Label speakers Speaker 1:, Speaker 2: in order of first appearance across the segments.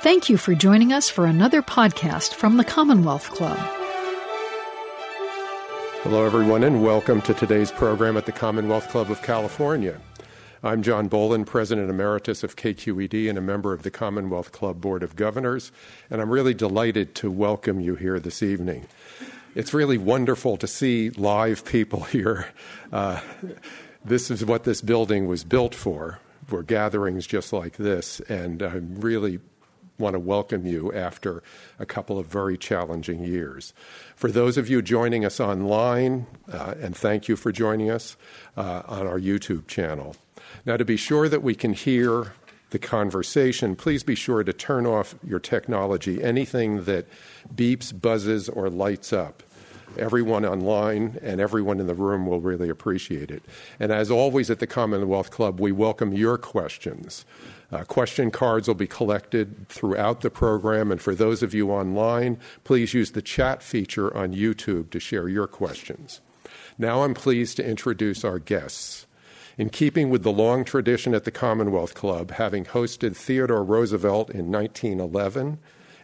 Speaker 1: Thank you for joining us for another podcast from the Commonwealth Club.
Speaker 2: Hello, everyone, and welcome to today's program at the Commonwealth Club of California. I'm John Boland, President Emeritus of KQED and a member of the Commonwealth Club Board of Governors, and I'm really delighted to welcome you here this evening. It's really wonderful to see live people here. Uh, this is what this building was built for, for gatherings just like this, and I'm really want to welcome you after a couple of very challenging years. For those of you joining us online, uh, and thank you for joining us uh, on our YouTube channel. Now, to be sure that we can hear the conversation, please be sure to turn off your technology, anything that beeps, buzzes, or lights up. Everyone online and everyone in the room will really appreciate it. And as always at the Commonwealth Club, we welcome your questions. Uh, question cards will be collected throughout the program, and for those of you online, please use the chat feature on YouTube to share your questions. Now I'm pleased to introduce our guests. In keeping with the long tradition at the Commonwealth Club, having hosted Theodore Roosevelt in 1911,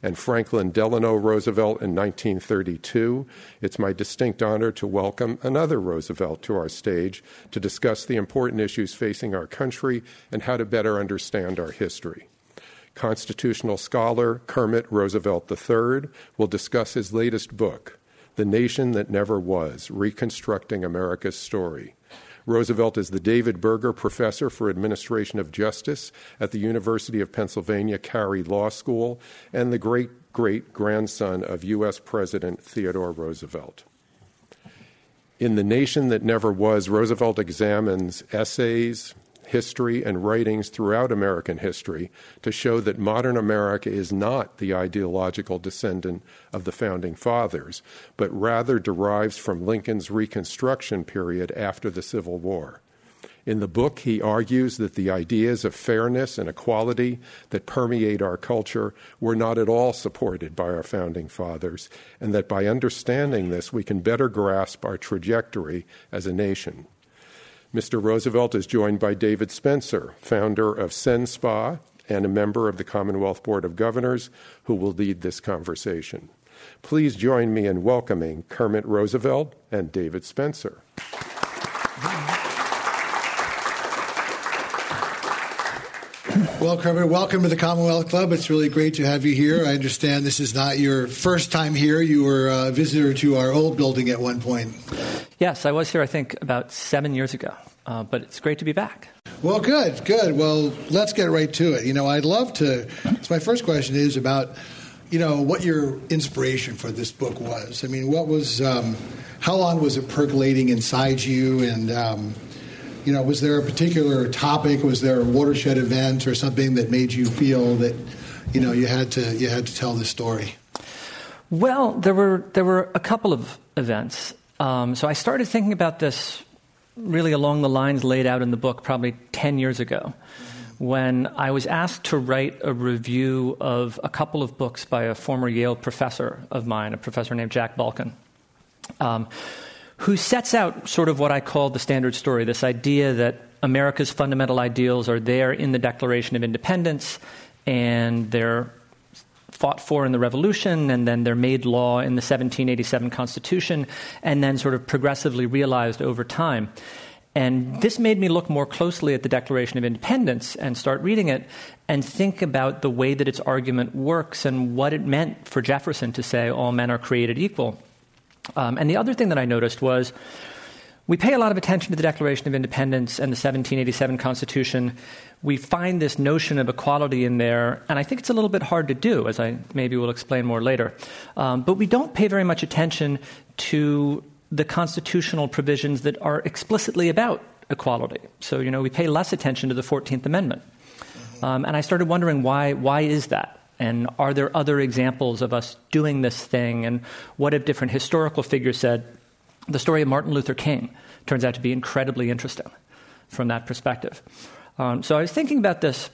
Speaker 2: and Franklin Delano Roosevelt in 1932, it's my distinct honor to welcome another Roosevelt to our stage to discuss the important issues facing our country and how to better understand our history. Constitutional scholar Kermit Roosevelt III will discuss his latest book, The Nation That Never Was Reconstructing America's Story. Roosevelt is the David Berger Professor for Administration of Justice at the University of Pennsylvania Carey Law School and the great great grandson of U.S. President Theodore Roosevelt. In The Nation That Never Was, Roosevelt examines essays, history, and writings throughout American history to show that modern America is not the ideological descendant of the Founding Fathers, but rather derives from Lincoln's Reconstruction period after the Civil War. In the book, he argues that the ideas of fairness and equality that permeate our culture were not at all supported by our founding fathers, and that by understanding this, we can better grasp our trajectory as a nation. Mr. Roosevelt is joined by David Spencer, founder of Sen Spa and a member of the Commonwealth Board of Governors, who will lead this conversation. Please join me in welcoming Kermit Roosevelt and David Spencer.
Speaker 3: Well, Kermit, welcome to the Commonwealth Club. It's really great to have you here. I understand this is not your first time here. You were a visitor to our old building at one point.
Speaker 4: Yes, I was here, I think, about seven years ago. Uh, but it's great to be back.
Speaker 3: Well, good, good. Well, let's get right to it. You know, I'd love to. So, my first question is about, you know, what your inspiration for this book was. I mean, what was, um, how long was it percolating inside you? And, um, you know, was there a particular topic? Was there a watershed event or something that made you feel that, you know, you had to you had to tell this story?
Speaker 4: Well, there were there were a couple of events. Um, so I started thinking about this really along the lines laid out in the book probably 10 years ago when I was asked to write a review of a couple of books by a former Yale professor of mine, a professor named Jack Balkin, um, who sets out sort of what I call the standard story this idea that America's fundamental ideals are there in the Declaration of Independence and they're fought for in the Revolution, and then they're made law in the 1787 Constitution, and then sort of progressively realized over time. And this made me look more closely at the Declaration of Independence and start reading it and think about the way that its argument works and what it meant for Jefferson to say all men are created equal. Um, and the other thing that I noticed was we pay a lot of attention to the Declaration of Independence and the 1787 Constitution. We find this notion of equality in there, and I think it's a little bit hard to do, as I maybe will explain more later. Um, but we don't pay very much attention to the constitutional provisions that are explicitly about equality. So, you know, we pay less attention to the 14th Amendment. Um, and I started wondering why, why is that? And are there other examples of us doing this thing? And what have different historical figures said? the story of Martin Luther King turns out to be incredibly interesting from that perspective. Um, so I was thinking about this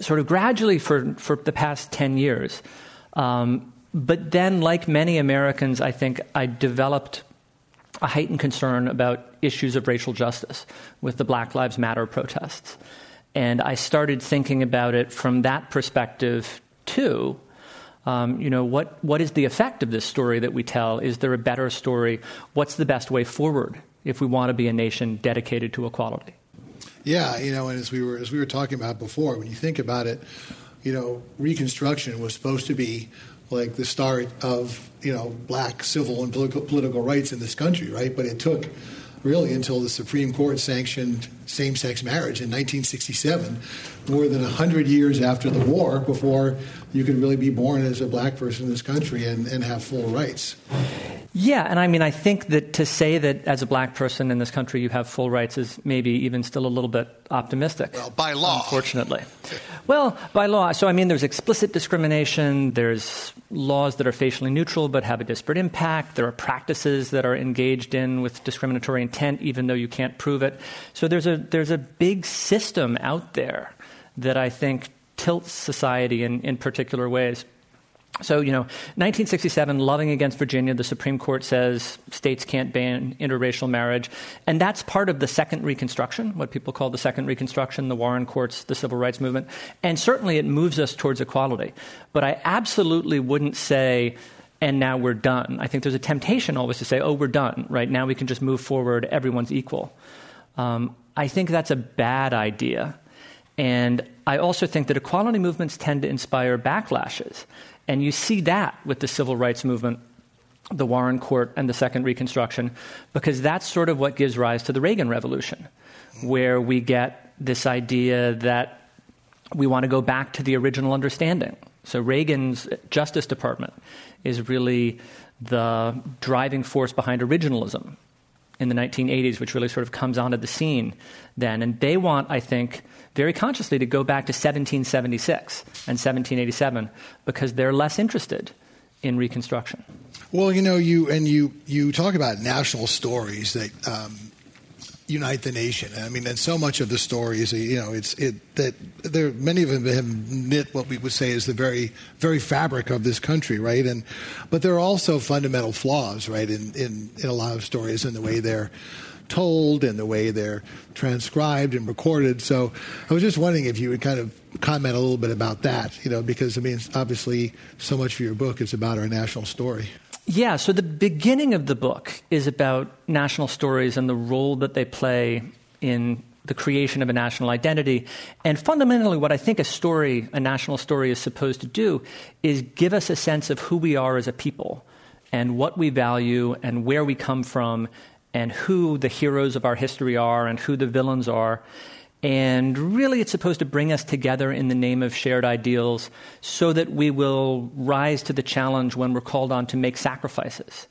Speaker 4: sort of gradually for, for the past 10 years. Um, but then, like many Americans, I think I developed a heightened concern about issues of racial justice with the Black Lives Matter protests. And I started thinking about it from that perspective too. Um, you know, what, what is the effect of this story that we tell? Is there a better story? What's the best way forward if we want to be a nation dedicated to equality?
Speaker 3: Yeah, you know, and as we were as we were talking about before, when you think about it, you know, Reconstruction was supposed to be like the start of you know black civil and political, political rights in this country, right? But it took really until the Supreme Court sanctioned same-sex marriage in 1967, more than 100 years after the war, before you can really be born as a black person in this country and, and have full rights.
Speaker 4: Yeah, and I mean, I think that to say that as a black person in this country you have full rights is maybe even still a little bit optimistic.
Speaker 3: Well, by law.
Speaker 4: Unfortunately. well, by law. So, I mean, there's explicit discrimination, there's laws that are facially neutral but have a disparate impact, there are practices that are engaged in with discriminatory intent even though you can't prove it. So, there's a, there's a big system out there that I think tilts society in, in particular ways. So, you know, 1967, Loving against Virginia, the Supreme Court says states can't ban interracial marriage. And that's part of the Second Reconstruction, what people call the Second Reconstruction, the Warren Courts, the Civil Rights Movement. And certainly it moves us towards equality. But I absolutely wouldn't say, and now we're done. I think there's a temptation always to say, oh, we're done, right? Now we can just move forward, everyone's equal. Um, I think that's a bad idea. And I also think that equality movements tend to inspire backlashes. And you see that with the civil rights movement, the Warren Court, and the Second Reconstruction, because that's sort of what gives rise to the Reagan Revolution, where we get this idea that we want to go back to the original understanding. So Reagan's Justice Department is really the driving force behind originalism in the 1980s, which really sort of comes onto the scene then. And they want, I think, very consciously to go back to 1776 and 1787 because they're less interested in Reconstruction.
Speaker 3: Well, you know, you and you you talk about national stories that um, unite the nation. I mean, and so much of the story is, you know, it's it that there many of them have knit what we would say is the very very fabric of this country, right? And but there are also fundamental flaws, right, in in, in a lot of stories in the way they're told and the way they're transcribed and recorded. So I was just wondering if you would kind of comment a little bit about that, you know, because I mean, obviously, so much of your book is about our national story.
Speaker 4: Yeah, so the beginning of the book is about national stories and the role that they play in the creation of a national identity. And fundamentally, what I think a story, a national story, is supposed to do is give us a sense of who we are as a people and what we value and where we come from and who the heroes of our history are and who the villains are. And really, it's supposed to bring us together in the name of shared ideals so that we will rise to the challenge when we're called on to make sacrifices.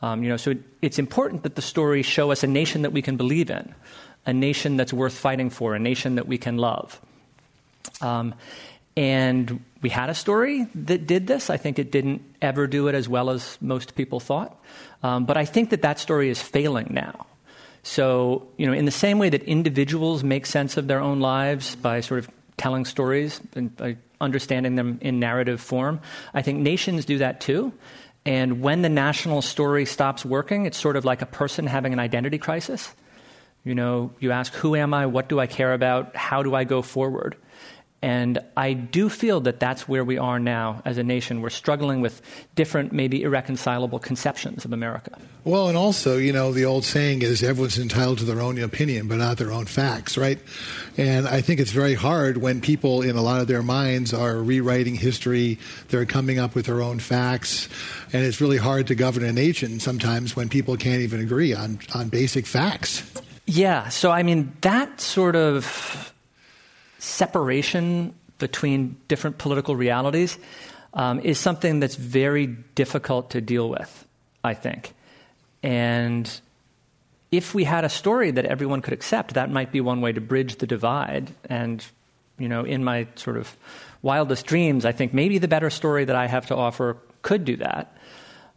Speaker 4: Um, you know, so it, it's important that the stories show us a nation that we can believe in, a nation that's worth fighting for, a nation that we can love. Um, and we had a story that did this. I think it didn't ever do it as well as most people thought. Um, but I think that that story is failing now. So, you know, in the same way that individuals make sense of their own lives by sort of telling stories and by understanding them in narrative form, I think nations do that too. And when the national story stops working, it's sort of like a person having an identity crisis. You know, you ask, who am I? What do I care about? How do I go forward? And I do feel that that's where we are now as a nation. We're struggling with different, maybe irreconcilable conceptions of America.
Speaker 3: Well, and also, you know, the old saying is everyone's entitled to their own opinion, but not their own facts, right? And I think it's very hard when people, in a lot of their minds, are rewriting history, they're coming up with their own facts, and it's really hard to govern a nation sometimes when people can't even agree on, on basic facts.
Speaker 4: Yeah, so I mean, that sort of separation between different political realities um, is something that's very difficult to deal with, I think. And if we had a story that everyone could accept, that might be one way to bridge the divide. And, you know, in my sort of wildest dreams, I think maybe the better story that I have to offer could do that.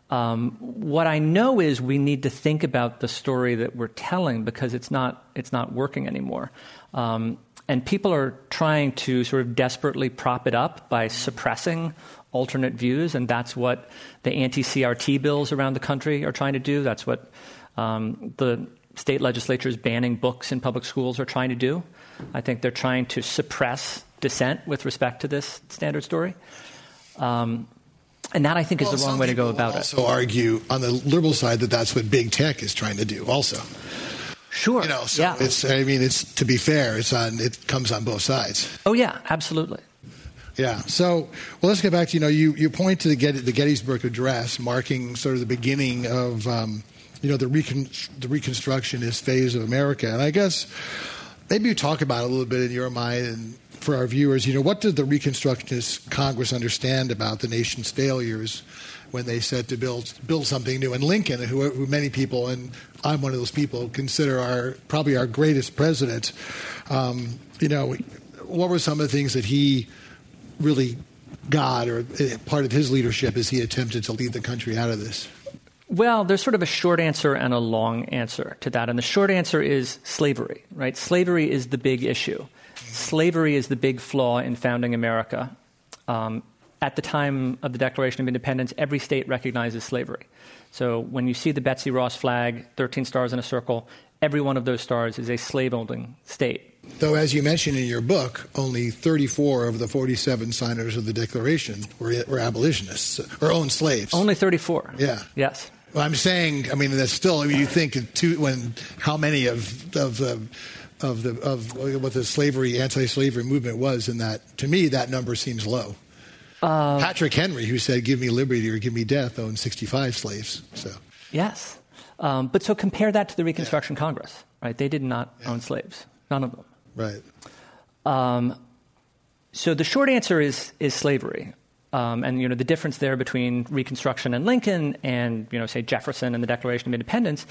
Speaker 4: Um, what I know is we need to think about the story that we're telling because it's not, it's not working anymore. Um, and people are trying to sort of desperately prop it up by suppressing alternate views, and that's what the anti CRT bills around the country are trying to do. That's what um, the state legislatures banning books in public schools are trying to do. I think they're trying to suppress dissent with respect to this standard story. Um, and that, I think,
Speaker 3: well,
Speaker 4: is the wrong way to go about
Speaker 3: also
Speaker 4: it.
Speaker 3: Also, argue on the liberal side that that's what big tech is trying to do. Also,
Speaker 4: sure,
Speaker 3: you know, so
Speaker 4: yeah.
Speaker 3: it's. I mean, it's to be fair, it's on. It comes on both sides.
Speaker 4: Oh yeah, absolutely.
Speaker 3: Yeah. So, well, let's get back to you know you, you point to the, Get, the Gettysburg Address, marking sort of the beginning of um, you know the, recon, the Reconstructionist phase of America, and I guess maybe you talk about it a little bit in your mind and for our viewers. You know, what did the Reconstructionist Congress understand about the nation's failures when they said to build build something new? And Lincoln, who, who many people and I'm one of those people consider our probably our greatest president. Um, you know, what were some of the things that he really got, or eh, part of his leadership as he attempted to lead the country out of this?
Speaker 4: Well, there's sort of a short answer and a long answer to that. And the short answer is slavery, right? Slavery is the big issue. Slavery is the big flaw in founding America. Um, at the time of the Declaration of Independence, every state recognizes slavery. So when you see the Betsy Ross flag, 13 stars in a circle, every one of those stars is a slaveholding state.
Speaker 3: Though, as you mentioned in your book, only 34 of the 47 signers of the Declaration were, were abolitionists or owned slaves.
Speaker 4: Only 34.
Speaker 3: Yeah.
Speaker 4: Yes.
Speaker 3: Well, I'm saying, I mean, that's still. I mean, you think two, when how many of of the of the of what the slavery anti-slavery movement was, in that to me that number seems low. Uh, Patrick Henry, who said "Give me liberty or give me death," owned 65 slaves. So
Speaker 4: yes, um, but so compare that to the Reconstruction yeah. Congress, right? They did not yeah. own slaves, none of them.
Speaker 3: Right.
Speaker 4: Um, so the short answer is is slavery. Um, and you know the difference there between Reconstruction and Lincoln, and you know say Jefferson and the Declaration of Independence,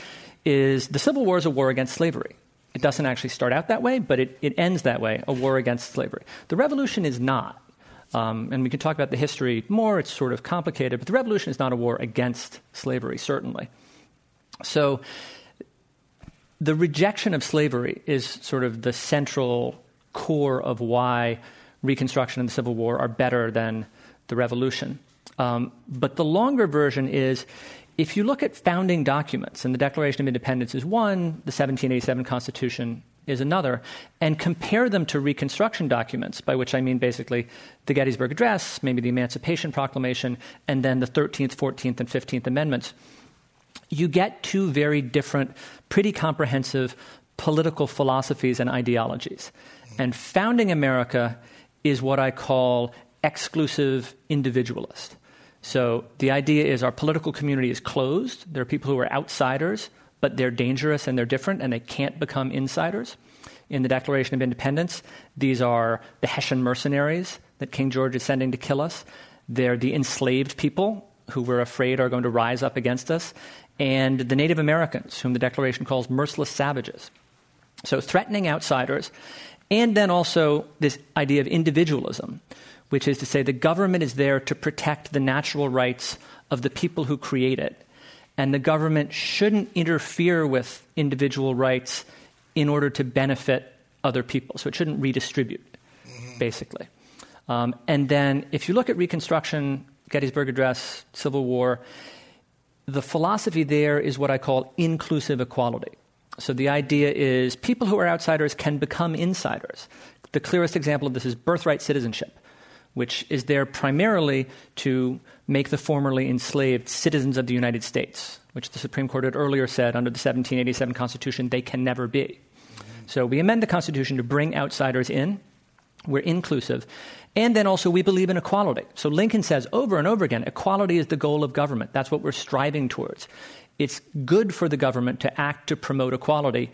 Speaker 4: is the Civil War is a war against slavery. It doesn't actually start out that way, but it, it ends that way, a war against slavery. The Revolution is not. Um, and we can talk about the history more. It's sort of complicated, but the Revolution is not a war against slavery, certainly. So the rejection of slavery is sort of the central core of why Reconstruction and the Civil War are better than the Revolution. Um, but the longer version is if you look at founding documents, and the Declaration of Independence is one, the 1787 Constitution is another, and compare them to Reconstruction documents, by which I mean basically the Gettysburg Address, maybe the Emancipation Proclamation, and then the 13th, 14th, and 15th Amendments, you get two very different, pretty comprehensive political philosophies and ideologies. And founding America is what I call exclusive individualist. So the idea is our political community is closed. There are people who are outsiders, but they're dangerous and they're different and they can't become insiders. In the Declaration of Independence, these are the Hessian mercenaries that King George is sending to kill us. They're the enslaved people who we're afraid are going to rise up against us, and the Native Americans, whom the Declaration calls merciless savages. So, threatening outsiders, and then also this idea of individualism, which is to say the government is there to protect the natural rights of the people who create it. And the government shouldn't interfere with individual rights in order to benefit other people. So it shouldn't redistribute, mm-hmm. basically. Um, and then if you look at Reconstruction, Gettysburg Address, Civil War, the philosophy there is what I call inclusive equality. So the idea is people who are outsiders can become insiders. The clearest example of this is birthright citizenship which is there primarily to make the formerly enslaved citizens of the United States, which the Supreme Court had earlier said under the 1787 Constitution they can never be. So we amend the Constitution to bring outsiders in. We're inclusive. And then also, we believe in equality. So Lincoln says over and over again equality is the goal of government. That's what we're striving towards. It's good for the government to act to promote equality,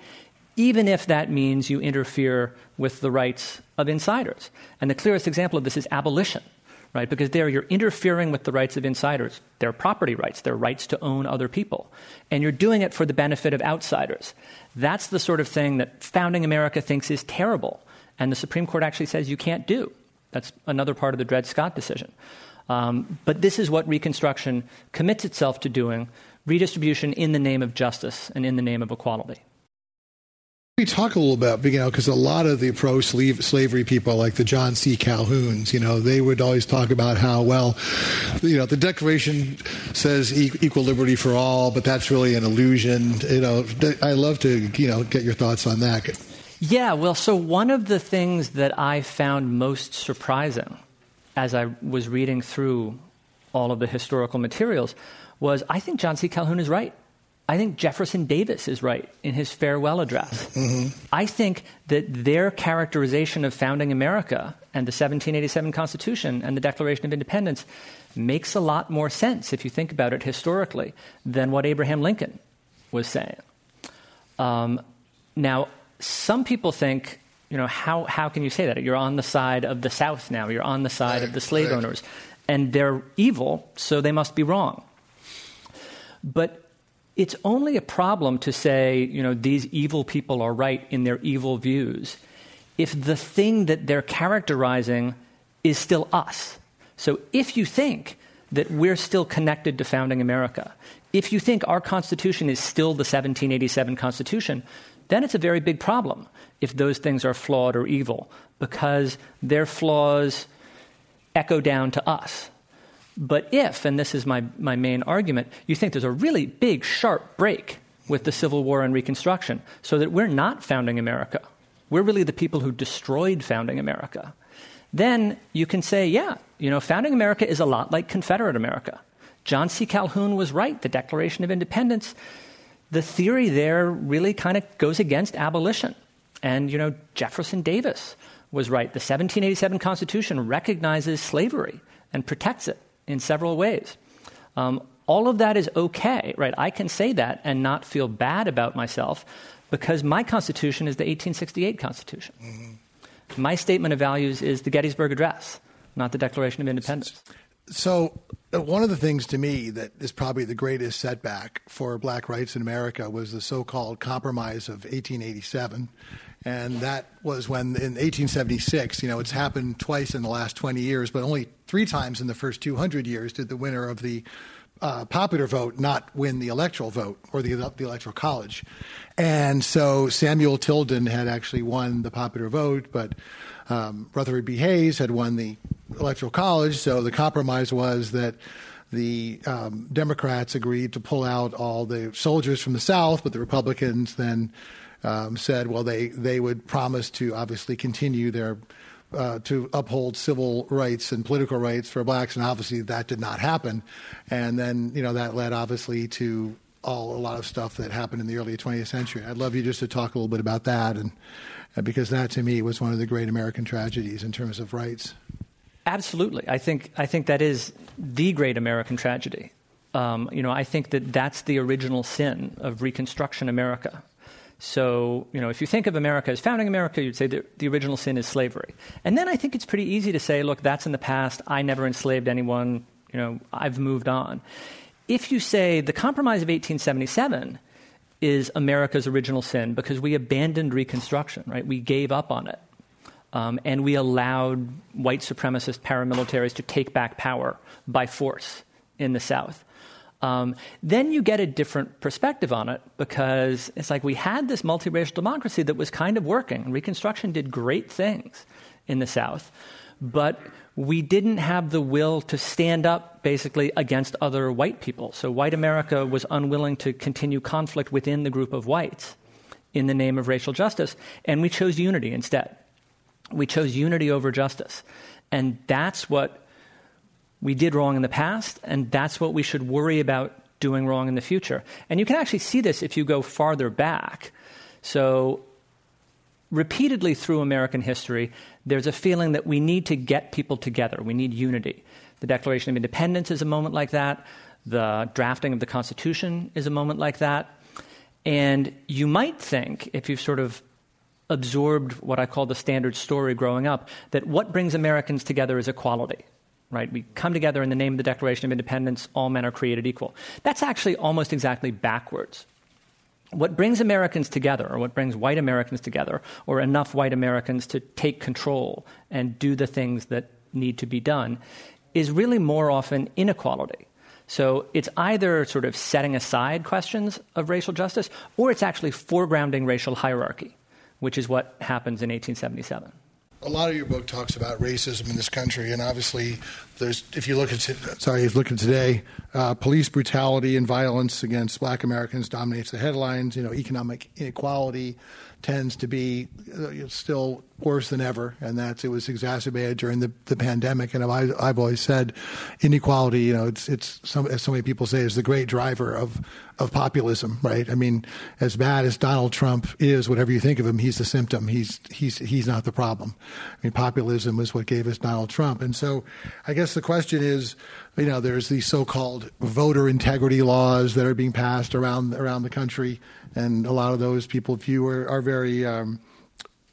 Speaker 4: even if that means you interfere with the rights of insiders. And the clearest example of this is abolition, right? Because there you're interfering with the rights of insiders, their property rights, their rights to own other people. And you're doing it for the benefit of outsiders. That's the sort of thing that founding America thinks is terrible. And the Supreme Court actually says you can't do. That's another part of the Dred Scott decision. Um, but this is what Reconstruction commits itself to doing redistribution in the name of justice and in the name of equality.
Speaker 3: We talk a little bit, you know, because a lot of the pro-slavery people, like the John C. Calhouns, you know, they would always talk about how well, you know, the Declaration says equal liberty for all, but that's really an illusion. You know, I love to, you know, get your thoughts on that.
Speaker 4: Yeah, well, so one of the things that I found most surprising as I was reading through all of the historical materials was I think John C. Calhoun is right. I think Jefferson Davis is right in his farewell address. Mm-hmm. I think that their characterization of founding America and the 1787 Constitution and the Declaration of Independence makes a lot more sense if you think about it historically than what Abraham Lincoln was saying. Um, now, some people think, you know, how, how can you say that? You're on the side of the South now, you're on the side right, of the slave right. owners, and they're evil, so they must be wrong. But it's only a problem to say, you know, these evil people are right in their evil views if the thing that they're characterizing is still us. So if you think that we're still connected to founding America, if you think our Constitution is still the 1787 Constitution, then it's a very big problem if those things are flawed or evil because their flaws echo down to us. But if, and this is my, my main argument, you think there's a really big, sharp break with the Civil War and Reconstruction, so that we're not founding America, we're really the people who destroyed founding America, then you can say, yeah, you know, founding America is a lot like Confederate America. John C. Calhoun was right. The Declaration of Independence, the theory there really kind of goes against abolition. And, you know, Jefferson Davis was right. The 1787 Constitution recognizes slavery and protects it in several ways. Um, all of that is okay, right? I can say that and not feel bad about myself because my Constitution is the 1868 Constitution. Mm-hmm. My statement of values is the Gettysburg Address, not the Declaration of Independence.
Speaker 3: So, uh, one of the things to me that is probably the greatest setback for black rights in America was the so called Compromise of 1887 and that was when in 1876, you know, it's happened twice in the last 20 years, but only three times in the first 200 years did the winner of the uh, popular vote not win the electoral vote or the, the electoral college. And so Samuel Tilden had actually won the popular vote, but um, Rutherford B. Hayes had won the electoral college. So the compromise was that the um, Democrats agreed to pull out all the soldiers from the South, but the Republicans then um, said, well, they, they would promise to obviously continue their uh, to uphold civil rights and political rights for blacks, and obviously that did not happen. And then, you know, that led obviously to all a lot of stuff that happened in the early 20th century. I'd love you just to talk a little bit about that, and uh, because that to me was one of the great American tragedies in terms of rights.
Speaker 4: Absolutely, I think I think that is the great American tragedy. Um, you know, I think that that's the original sin of Reconstruction America. So, you know, if you think of America as founding America, you'd say the, the original sin is slavery. And then I think it's pretty easy to say, look, that's in the past. I never enslaved anyone. You know, I've moved on. If you say the Compromise of 1877 is America's original sin because we abandoned Reconstruction, right? We gave up on it. Um, and we allowed white supremacist paramilitaries to take back power by force in the South um, then you get a different perspective on it because it's like we had this multiracial democracy that was kind of working. Reconstruction did great things in the South, but we didn't have the will to stand up basically against other white people. So white America was unwilling to continue conflict within the group of whites in the name of racial justice, and we chose unity instead. We chose unity over justice. And that's what we did wrong in the past, and that's what we should worry about doing wrong in the future. And you can actually see this if you go farther back. So, repeatedly through American history, there's a feeling that we need to get people together, we need unity. The Declaration of Independence is a moment like that, the drafting of the Constitution is a moment like that. And you might think, if you've sort of absorbed what I call the standard story growing up, that what brings Americans together is equality right? We come together in the name of the Declaration of Independence, all men are created equal. That's actually almost exactly backwards. What brings Americans together, or what brings white Americans together, or enough white Americans to take control and do the things that need to be done, is really more often inequality. So it's either sort of setting aside questions of racial justice, or it's actually foregrounding racial hierarchy. which is what happens in 1877
Speaker 3: a lot of your book talks about racism in this country, and obviously, there's if you look at sorry, if you look at today, uh, police brutality and violence against Black Americans dominates the headlines. You know, economic inequality tends to be uh, still worse than ever, and that's it was exacerbated during the, the pandemic. And I, have always said, inequality, you know, it's it's some, as so many people say, is the great driver of of populism, right? I mean, as bad as Donald Trump is, whatever you think of him, he's the symptom. He's he's he's not the problem. I mean, populism is what gave us Donald Trump, and so I guess the question is, you know, there's these so-called voter integrity laws that are being passed around around the country, and a lot of those people view are, are very um,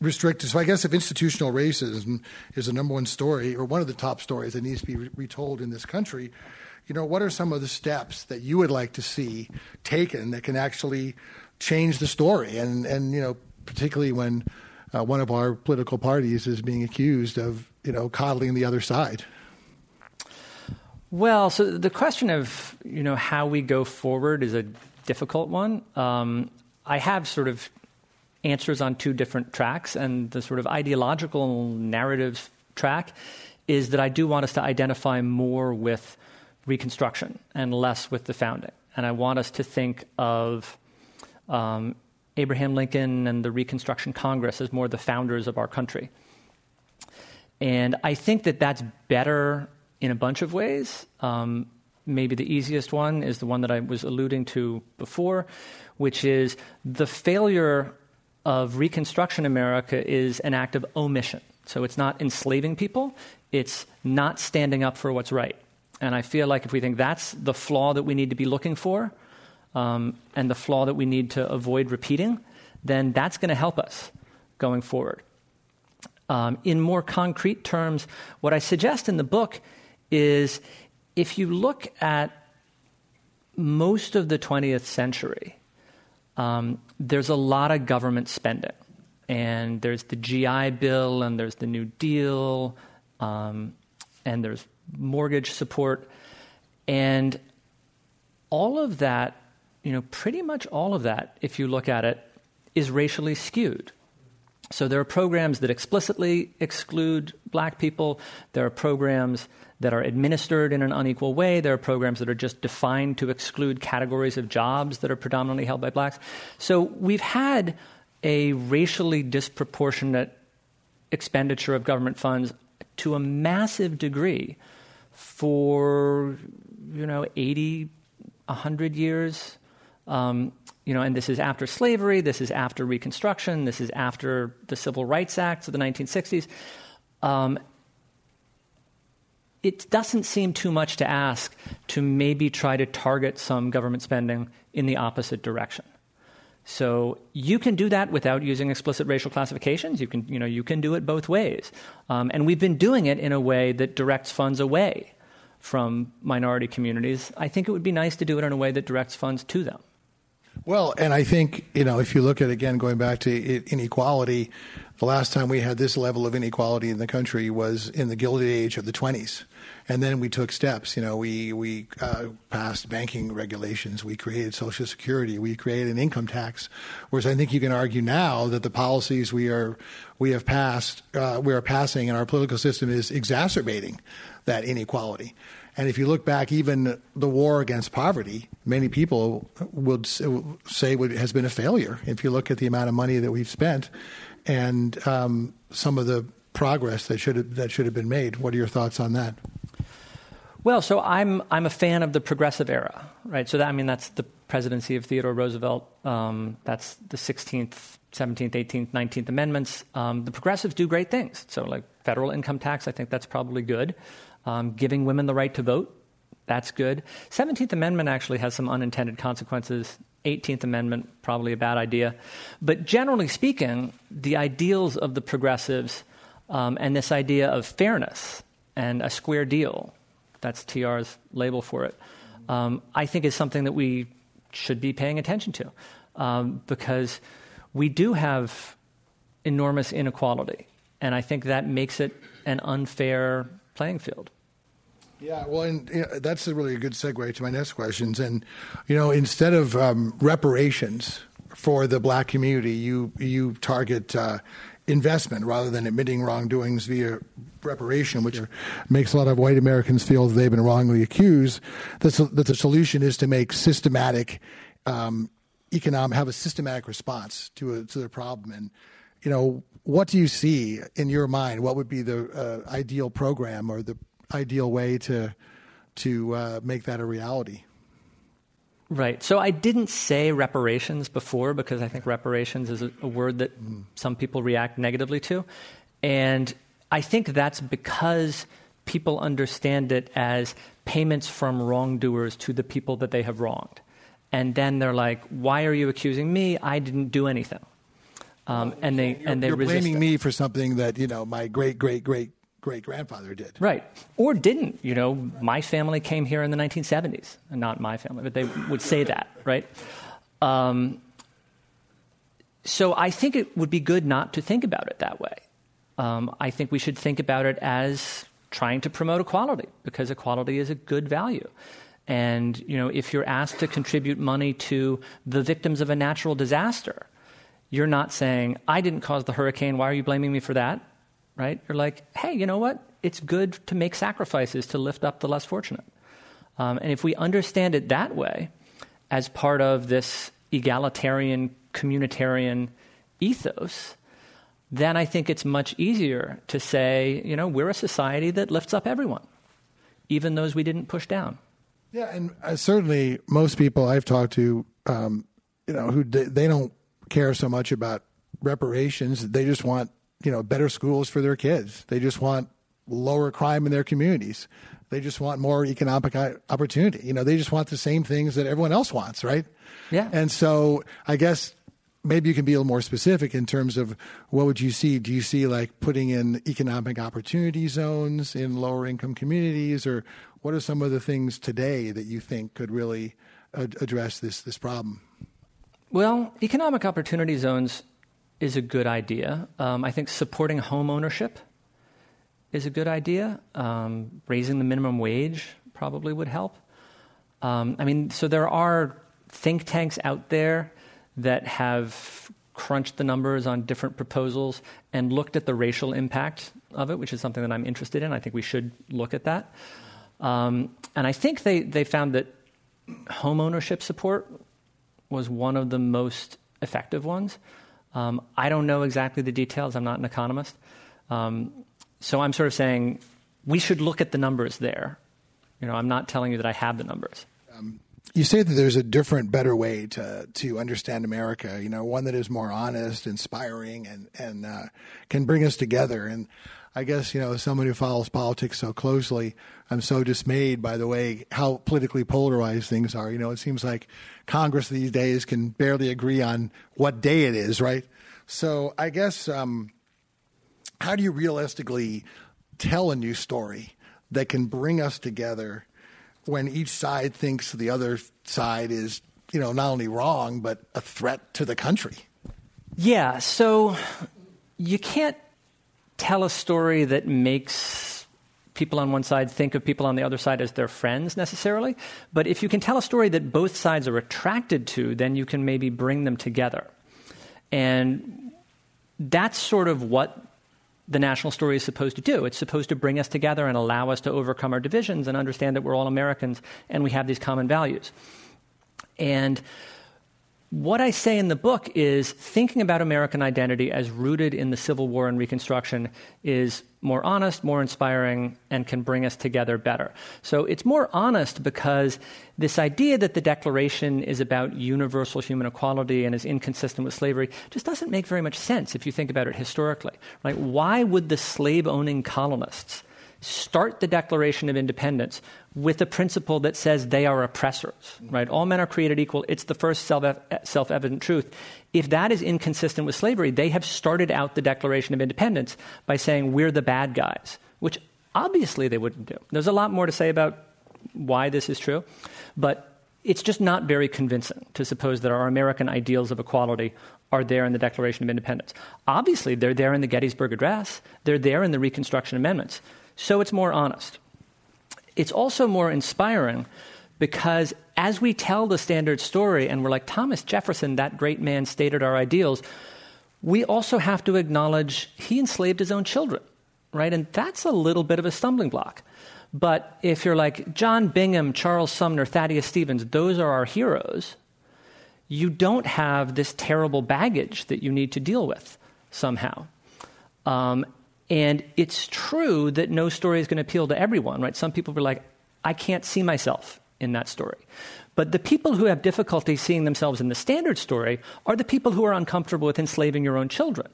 Speaker 3: restricted. So I guess if institutional racism is the number one story or one of the top stories that needs to be re- retold in this country, you know, what are some of the steps that you would like to see taken that can actually change the story? And and you know, particularly when uh, one of our political parties is being accused of you know coddling the other side.
Speaker 4: Well, so the question of you know how we go forward is a difficult one. Um, I have sort of answers on two different tracks, and the sort of ideological narrative track is that I do want us to identify more with Reconstruction and less with the founding. And I want us to think of um, Abraham Lincoln and the Reconstruction Congress as more the founders of our country. And I think that that's better in a bunch of ways. Um, maybe the easiest one is the one that I was alluding to before, which is the failure of Reconstruction America is an act of omission. So it's not enslaving people, it's not standing up for what's right. And I feel like if we think that's the flaw that we need to be looking for um, and the flaw that we need to avoid repeating, then that's going to help us going forward. Um, in more concrete terms, what I suggest in the book is if you look at most of the 20th century, um, there's a lot of government spending. And there's the GI Bill, and there's the New Deal, um, and there's mortgage support. And all of that, you know, pretty much all of that, if you look at it, is racially skewed. So there are programs that explicitly exclude black people. There are programs that are administered in an unequal way. There are programs that are just defined to exclude categories of jobs that are predominantly held by blacks. So we've had a racially disproportionate expenditure of government funds to a massive degree for you know 80 100 years um, you know and this is after slavery this is after reconstruction this is after the civil rights acts of the 1960s um, it doesn't seem too much to ask to maybe try to target some government spending in the opposite direction so you can do that without using explicit racial classifications. You can, you know, you can do it both ways. Um, and we've been doing it in a way that directs funds away from minority communities. I think it would be nice to do it in a way that directs funds to them.
Speaker 3: Well, and I think, you know, if you look at, again, going back to inequality, the last time we had this level of inequality in the country was in the Gilded Age of the 20s. And then we took steps. You know, we we uh, passed banking regulations. We created Social Security. We created an income tax. Whereas I think you can argue now that the policies we are we have passed, uh, we are passing, in our political system is exacerbating that inequality. And if you look back, even the war against poverty, many people would say has been a failure. If you look at the amount of money that we've spent and um, some of the progress that should have, that should have been made, what are your thoughts on that?
Speaker 4: Well, so I'm I'm a fan of the progressive era, right? So that I mean that's the presidency of Theodore Roosevelt. Um, that's the 16th, 17th, 18th, 19th Amendments. Um, the progressives do great things. So like federal income tax, I think that's probably good. Um, giving women the right to vote, that's good. 17th Amendment actually has some unintended consequences. 18th Amendment, probably a bad idea. But generally speaking, the ideals of the progressives um, and this idea of fairness and a square deal that's TR's label for it. Um, I think is something that we should be paying attention to um, because we do have enormous inequality, and I think that makes it an unfair playing field.
Speaker 3: Yeah, well, and you know, that's a really a good segue to my next questions. And you know, instead of um, reparations, for the black community. You you target uh, investment rather than admitting wrongdoings via reparation, which makes a lot of white Americans feel that they've been wrongly accused. That that the solution is to make systematic um, economic have a systematic response to a, to the problem and you know what do you see in your mind what would be the uh, ideal program or the ideal way to to uh, make that a reality
Speaker 4: Right. So I didn't say reparations before because I think reparations is a, a word that mm. some people react negatively to. And I think that's because people understand it as payments from wrongdoers to the people that they have wronged. And then they're like, why are you accusing me? I didn't do anything. Um, and they
Speaker 3: you're,
Speaker 4: and they
Speaker 3: you're blaming
Speaker 4: it.
Speaker 3: me for something that you know my great great great great grandfather did.
Speaker 4: Right. Or didn't. You know, my family came here in the 1970s. and Not my family, but they would say that, right? Um, so I think it would be good not to think about it that way. Um, I think we should think about it as trying to promote equality because equality is a good value. And you know, if you're asked to contribute money to the victims of a natural disaster, you're not saying, "I didn't cause the hurricane. Why are you blaming me for that?" right? You're like, hey, you know what? It's good to make sacrifices to lift up the less fortunate. Um, and if we understand it that way, as part of this egalitarian, communitarian ethos, then I think it's much easier to say, you know, we're a society that lifts up everyone, even those we didn't push down.
Speaker 3: Yeah, and uh, certainly most people I've talked to, um, you know, who they don't care so much about reparations; they just want you know, better schools for their kids. They just want lower crime in their communities. They just want more economic opportunity. You know, they just want the same things that everyone else wants, right?
Speaker 4: Yeah.
Speaker 3: And so I guess maybe you can be a little more specific in terms of what would you see? Do you see like putting in economic opportunity zones in lower income communities, or what are some of the things today that you think could really address this this problem?
Speaker 4: Well, economic opportunity zones is a good idea. Um, I think supporting home ownership is a good idea. Um, raising the minimum wage probably would help. Um, I mean, so there are think tanks out there that have crunched the numbers on different proposals and looked at the racial impact of it, which is something that I'm interested in. I think we should look at that. Um, and I think they, they found that home ownership support was one of the most effective ones. Um, I don't know exactly the details. I'm not an economist. Um, so I'm sort of saying we should look at the numbers there. You know, I'm not telling you that I have the numbers. Um,
Speaker 3: you say that there's a different, better way to to understand America. You know, one that is more honest, inspiring, and and uh, can bring us together. And I guess you know, as someone who follows politics so closely, I'm so dismayed by the way how politically polarized things are. You know, it seems like Congress these days can barely agree on what day it is, right? So I guess um, how do you realistically tell a new story that can bring us together when each side thinks the other side is, you know, not only wrong but a threat to the country?
Speaker 4: Yeah, so you can't tell a story that makes people on one side think of people on the other side as their friends necessarily. But if you can tell a story that both sides are attracted to, then you can maybe bring them together. And that's sort of what the national story is supposed to do. It's supposed to bring us together and allow us to overcome our divisions and understand that we're all Americans and we have these common values. And what I say in the book is thinking about American identity as rooted in the Civil War and Reconstruction is more honest, more inspiring, and can bring us together better. So it's more honest because this idea that the Declaration is about universal human equality and is inconsistent with slavery just doesn't make very much sense if you think about it historically. Right? Why would the slave owning colonists start the Declaration of Independence with a principle that says they are oppressors, right? All men are created equal. It's the first self evident truth. If that is inconsistent with slavery, they have started out the Declaration of Independence by saying we're the bad guys, which obviously they wouldn't do. There's a lot more to say about why this is true, but it's just not very convincing to suppose that our American ideals of equality are there in the Declaration of Independence. Obviously, they're there in the Gettysburg Address, they're there in the Reconstruction Amendments so it's more honest. It's also more inspiring because as we tell the standard story and we're like, Thomas Jefferson, that great man, stated our ideals, we also have to acknowledge he enslaved his own children, right? And that's a little bit of a stumbling block. But if you're like John Bingham, Charles Sumner, Thaddeus Stevens, those are our heroes, you don't have this terrible baggage that you need to deal with somehow. Um, and it's true that no story is going to appeal to everyone, right? Some people are like, I can't see myself in that story. But the people who have difficulty seeing themselves in the standard story are the people who are uncomfortable with enslaving your own children,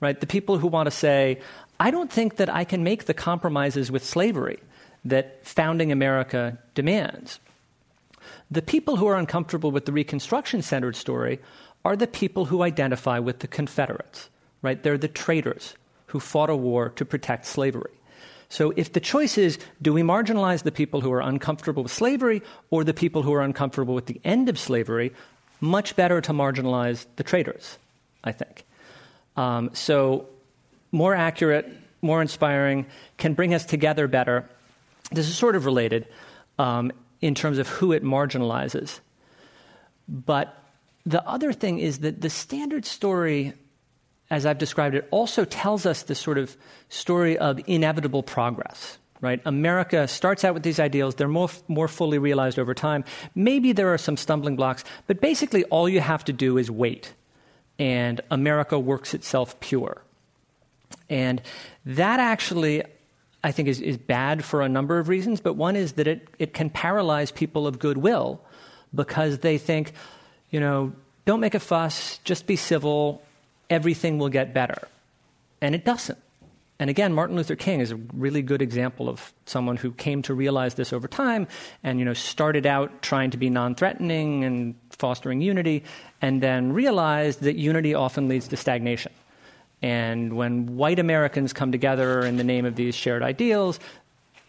Speaker 4: right? The people who want to say, I don't think that I can make the compromises with slavery that founding America demands. The people who are uncomfortable with the Reconstruction centered story are the people who identify with the Confederates, right? They're the traitors who fought a war to protect slavery. So if the choice is do we marginalize the people who are uncomfortable with slavery or the people who are uncomfortable with the end of slavery, much better to marginalize the traitors, I think. Um, so more accurate, more inspiring, can bring us together better. This is sort of related um, in terms of who it marginalizes. But the other thing is that the standard story as I've described it, also tells us the sort of story of inevitable progress. Right? America starts out with these ideals. They're more, more fully realized over time. Maybe there are some stumbling blocks, but basically all you have to do is wait, and America works itself pure. And that actually, I think, is, is bad for a number of reasons, but one is that it, it can paralyze people of goodwill because they think, you know, don't make a fuss, just be civil, everything will get better. And it doesn't. And again, Martin Luther King is a really good example of someone who came to realize this over time and you know started out trying to be non-threatening and fostering unity and then realized that unity often leads to stagnation. And when white Americans come together in the name of these shared ideals,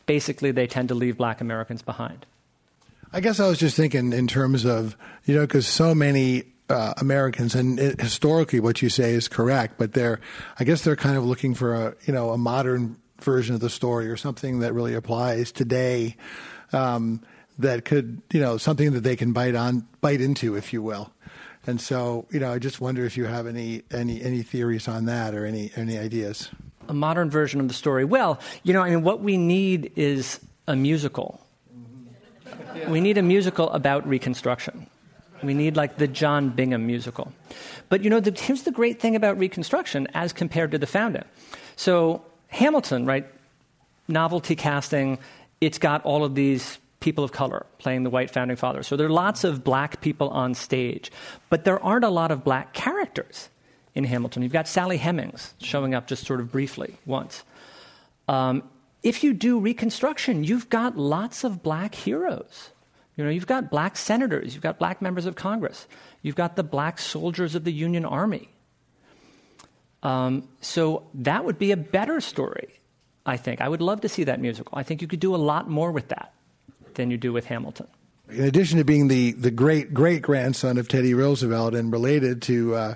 Speaker 4: basically they tend to leave black Americans behind.
Speaker 3: I guess I was just thinking in terms of, you know, because so many uh, Americans, and it, historically, what you say is correct. But they're, I guess, they're kind of looking for a you know a modern version of the story or something that really applies today. Um, that could you know something that they can bite on, bite into, if you will. And so, you know, I just wonder if you have any any any theories on that or any any ideas.
Speaker 4: A modern version of the story. Well, you know, I mean, what we need is a musical. We need a musical about Reconstruction. We need like the John Bingham musical. But you know, the, here's the great thing about Reconstruction as compared to the founding. So, Hamilton, right? Novelty casting, it's got all of these people of color playing the white founding fathers. So there are lots of black people on stage, but there aren't a lot of black characters in Hamilton. You've got Sally Hemings showing up just sort of briefly once. Um, if you do Reconstruction, you've got lots of black heroes. You know, you've got black senators, you've got black members of Congress, you've got the black soldiers of the Union Army. Um, so that would be a better story, I think. I would love to see that musical. I think you could do a lot more with that than you do with Hamilton.
Speaker 3: In addition to being the, the great great grandson of Teddy Roosevelt and related to uh,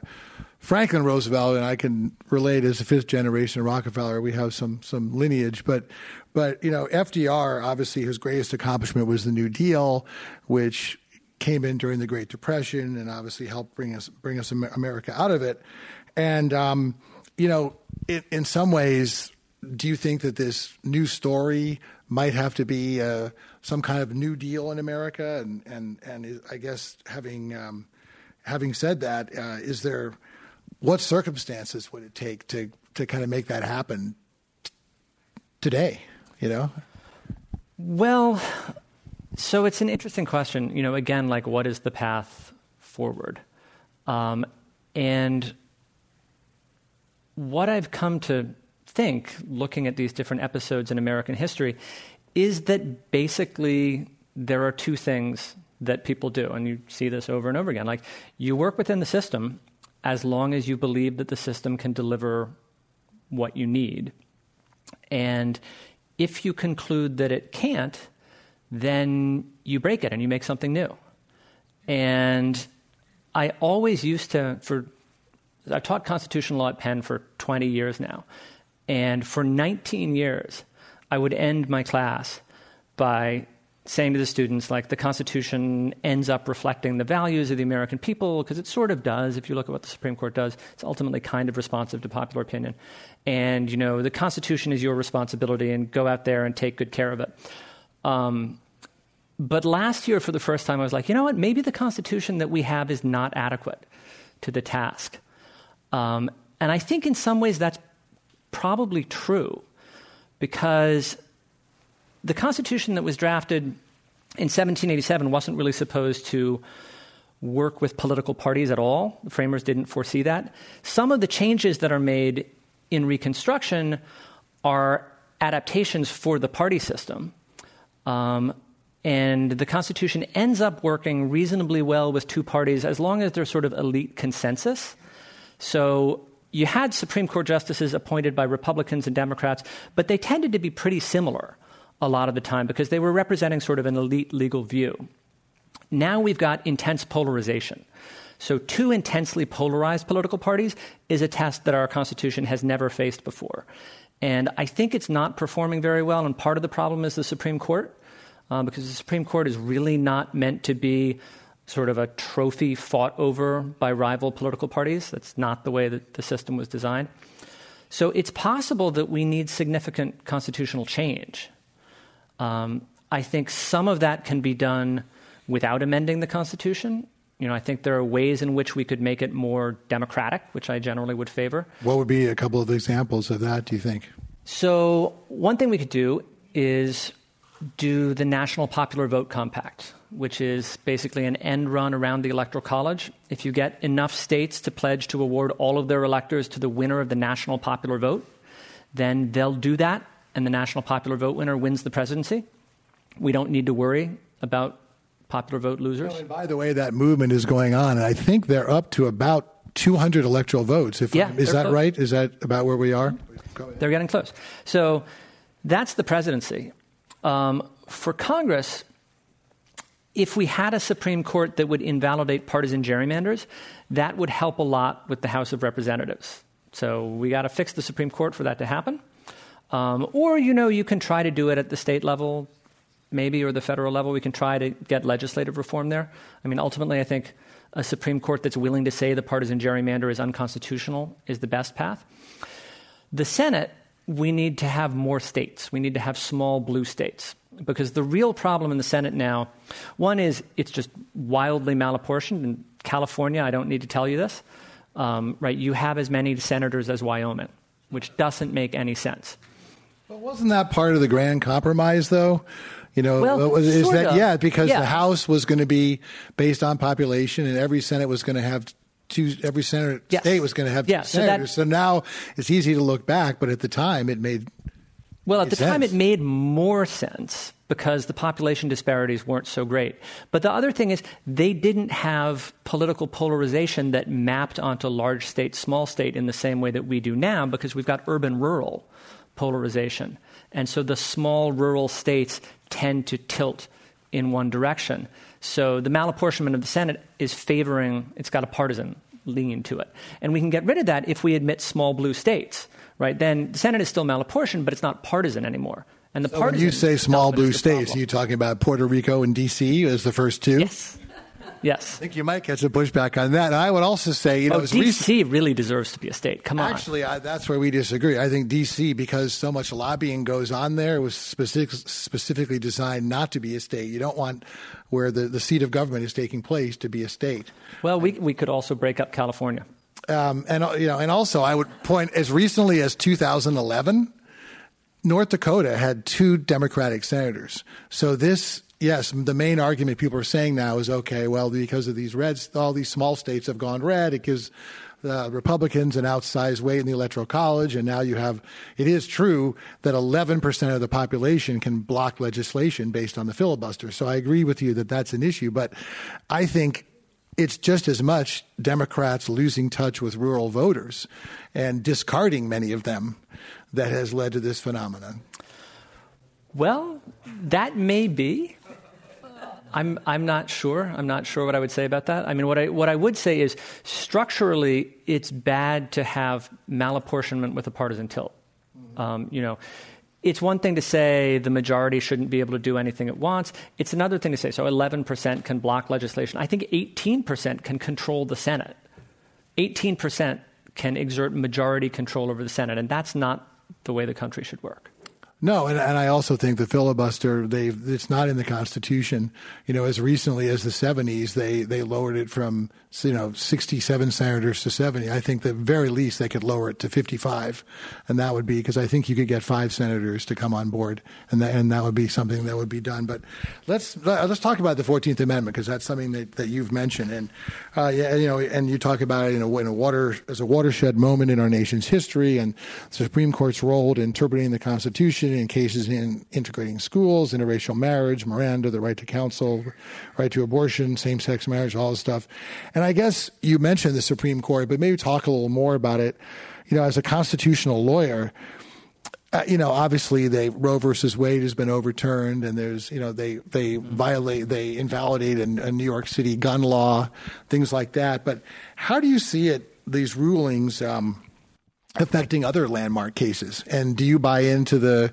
Speaker 3: Franklin Roosevelt, and I can relate as a fifth generation Rockefeller, we have some some lineage, but but you know, FDR obviously his greatest accomplishment was the New Deal, which came in during the Great Depression and obviously helped bring us bring us America out of it. And um, you know, in some ways, do you think that this new story might have to be uh, some kind of New Deal in America? And and and I guess having um, having said that, uh, is there what circumstances would it take to to kind of make that happen t- today? you know?
Speaker 4: Well, so it's an interesting question. You know, again, like what is the path forward? Um, and what I've come to think, looking at these different episodes in American history, is that basically there are two things that people do, and you see this over and over again. Like, you work within the system as long as you believe that the system can deliver what you need. And if you conclude that it can't, then you break it and you make something new. And I always used to, for, I've taught constitutional law at Penn for 20 years now. And for 19 years, I would end my class by saying to the students, like, the Constitution ends up reflecting the values of the American people, because it sort of does. If you look at what the Supreme Court does, it's ultimately kind of responsive to popular opinion. And, you know, the Constitution is your responsibility, and go out there and take good care of it. Um, but last year, for the first time, I was like, you know what? Maybe the Constitution that we have is not adequate to the task. Um, and I think in some ways that's probably true because the Constitution that was drafted in 1787 wasn't really supposed to work with political parties at all. The framers didn't foresee that. Some of the changes that are made in Reconstruction are adaptations for the party system. Um, and the Constitution ends up working reasonably well with two parties as long as there's sort of elite consensus. So you had Supreme Court justices appointed by Republicans and Democrats, but they tended to be pretty similar a lot of the time because they were representing sort of an elite legal view. Now we've got intense polarization. So, two intensely polarized political parties is a test that our Constitution has never faced before. And I think it's not performing very well, and part of the problem is the Supreme Court, uh, because the Supreme Court is really not meant to be sort of a trophy fought over by rival political parties. That's not the way that the system was designed. So it's possible that we need significant constitutional change. Um, I think some of that can be done without amending the Constitution. You know, I think there are ways in which we could make it more democratic, which I generally would favor.
Speaker 3: What would be a couple of examples of that, do you think?
Speaker 4: So, one thing we could do is do the National Popular Vote Compact, which is basically an end run around the Electoral College. If you get enough states to pledge to award all of their electors to the winner of the national popular vote, then they'll do that, and the national popular vote winner wins the presidency. We don't need to worry about popular vote losers.
Speaker 3: and by the way, that movement is going on, and I think they're up to about 200 electoral votes. If
Speaker 4: yeah,
Speaker 3: is that
Speaker 4: close.
Speaker 3: right? Is that about where we are?
Speaker 4: They're getting close. So that's the presidency. Um, for Congress, if we had a Supreme Court that would invalidate partisan gerrymanders, that would help a lot with the House of Representatives. So we got to fix the Supreme Court for that to happen. Um, or, you know, you can try to do it at the state level, maybe, or the federal level. We can try to get legislative reform there. I mean, ultimately, I think a Supreme Court that's willing to say the partisan gerrymander is unconstitutional is the best path. The Senate we need to have more states. We need to have small blue states. Because the real problem in the Senate now, one is it's just wildly malapportioned. In California, I don't need to tell you this, um, right? You have as many senators as Wyoming, which doesn't make any sense.
Speaker 3: But wasn't that part of the grand compromise, though? You know,
Speaker 4: well,
Speaker 3: is that
Speaker 4: of.
Speaker 3: yeah? Because
Speaker 4: yeah.
Speaker 3: the House was going to be based on population, and every Senate was going to have two. Every Senate
Speaker 4: yes.
Speaker 3: state was going to have
Speaker 4: yeah,
Speaker 3: two senators.
Speaker 4: So,
Speaker 3: that, so, now it's easy to look back, but at the time it made
Speaker 4: well, at the
Speaker 3: sense.
Speaker 4: time it made more sense because the population disparities weren't so great. But the other thing is they didn't have political polarization that mapped onto large state, small state in the same way that we do now because we've got urban rural polarization. And so the small rural states tend to tilt in one direction. So the malapportionment of the Senate is favoring, it's got a partisan lean to it. And we can get rid of that if we admit small blue states, right? Then the Senate is still malapportioned, but it's not partisan anymore. And the
Speaker 3: so when you say small blue states, are you talking about Puerto Rico and D.C. as the first two?
Speaker 4: Yes. Yes.
Speaker 3: I think you might get some pushback on that. And I would also say, you know,
Speaker 4: oh, D.C. really deserves to be a state. Come on.
Speaker 3: Actually, I, that's where we disagree. I think D.C. because so much lobbying goes on there, it was specific, specifically designed not to be a state. You don't want where the, the seat of government is taking place to be a state.
Speaker 4: Well, we we could also break up California.
Speaker 3: Um, and you know, and also I would point as recently as 2011, North Dakota had two Democratic senators. So this yes, the main argument people are saying now is okay, well, because of these reds, all these small states have gone red. It gives the Republicans an outsized weight in the Electoral College, and now you have. It is true that 11% of the population can block legislation based on the filibuster. So I agree with you that that's an issue, but I think it's just as much Democrats losing touch with rural voters and discarding many of them that has led to this phenomenon.
Speaker 4: Well, that may be. I'm, I'm not sure. I'm not sure what I would say about that. I mean, what I, what I would say is structurally, it's bad to have malapportionment with a partisan tilt. Um, you know, it's one thing to say the majority shouldn't be able to do anything it wants. It's another thing to say so 11% can block legislation. I think 18% can control the Senate. 18% can exert majority control over the Senate, and that's not the way the country should work.
Speaker 3: No, and, and I also think the filibuster they it's not in the Constitution. You know, as recently as the '70s, they they lowered it from you know 67 senators to 70. I think the very least they could lower it to 55, and that would be because I think you could get five senators to come on board, and that and that would be something that would be done. But let's let's talk about the 14th Amendment because that's something that, that you've mentioned, and uh, yeah, you know, and you talk about it in a, in a water as a watershed moment in our nation's history, and the Supreme Court's role in interpreting the Constitution in cases in integrating schools, interracial marriage, Miranda, the right to counsel, right to abortion, same sex marriage, all this stuff. And I guess you mentioned the Supreme Court, but maybe talk a little more about it. You know, as a constitutional lawyer, uh, you know, obviously, they Roe versus Wade has been overturned, and there's, you know, they they violate, they invalidate a, a New York City gun law, things like that. But how do you see it? These rulings um, affecting other landmark cases? And do you buy into the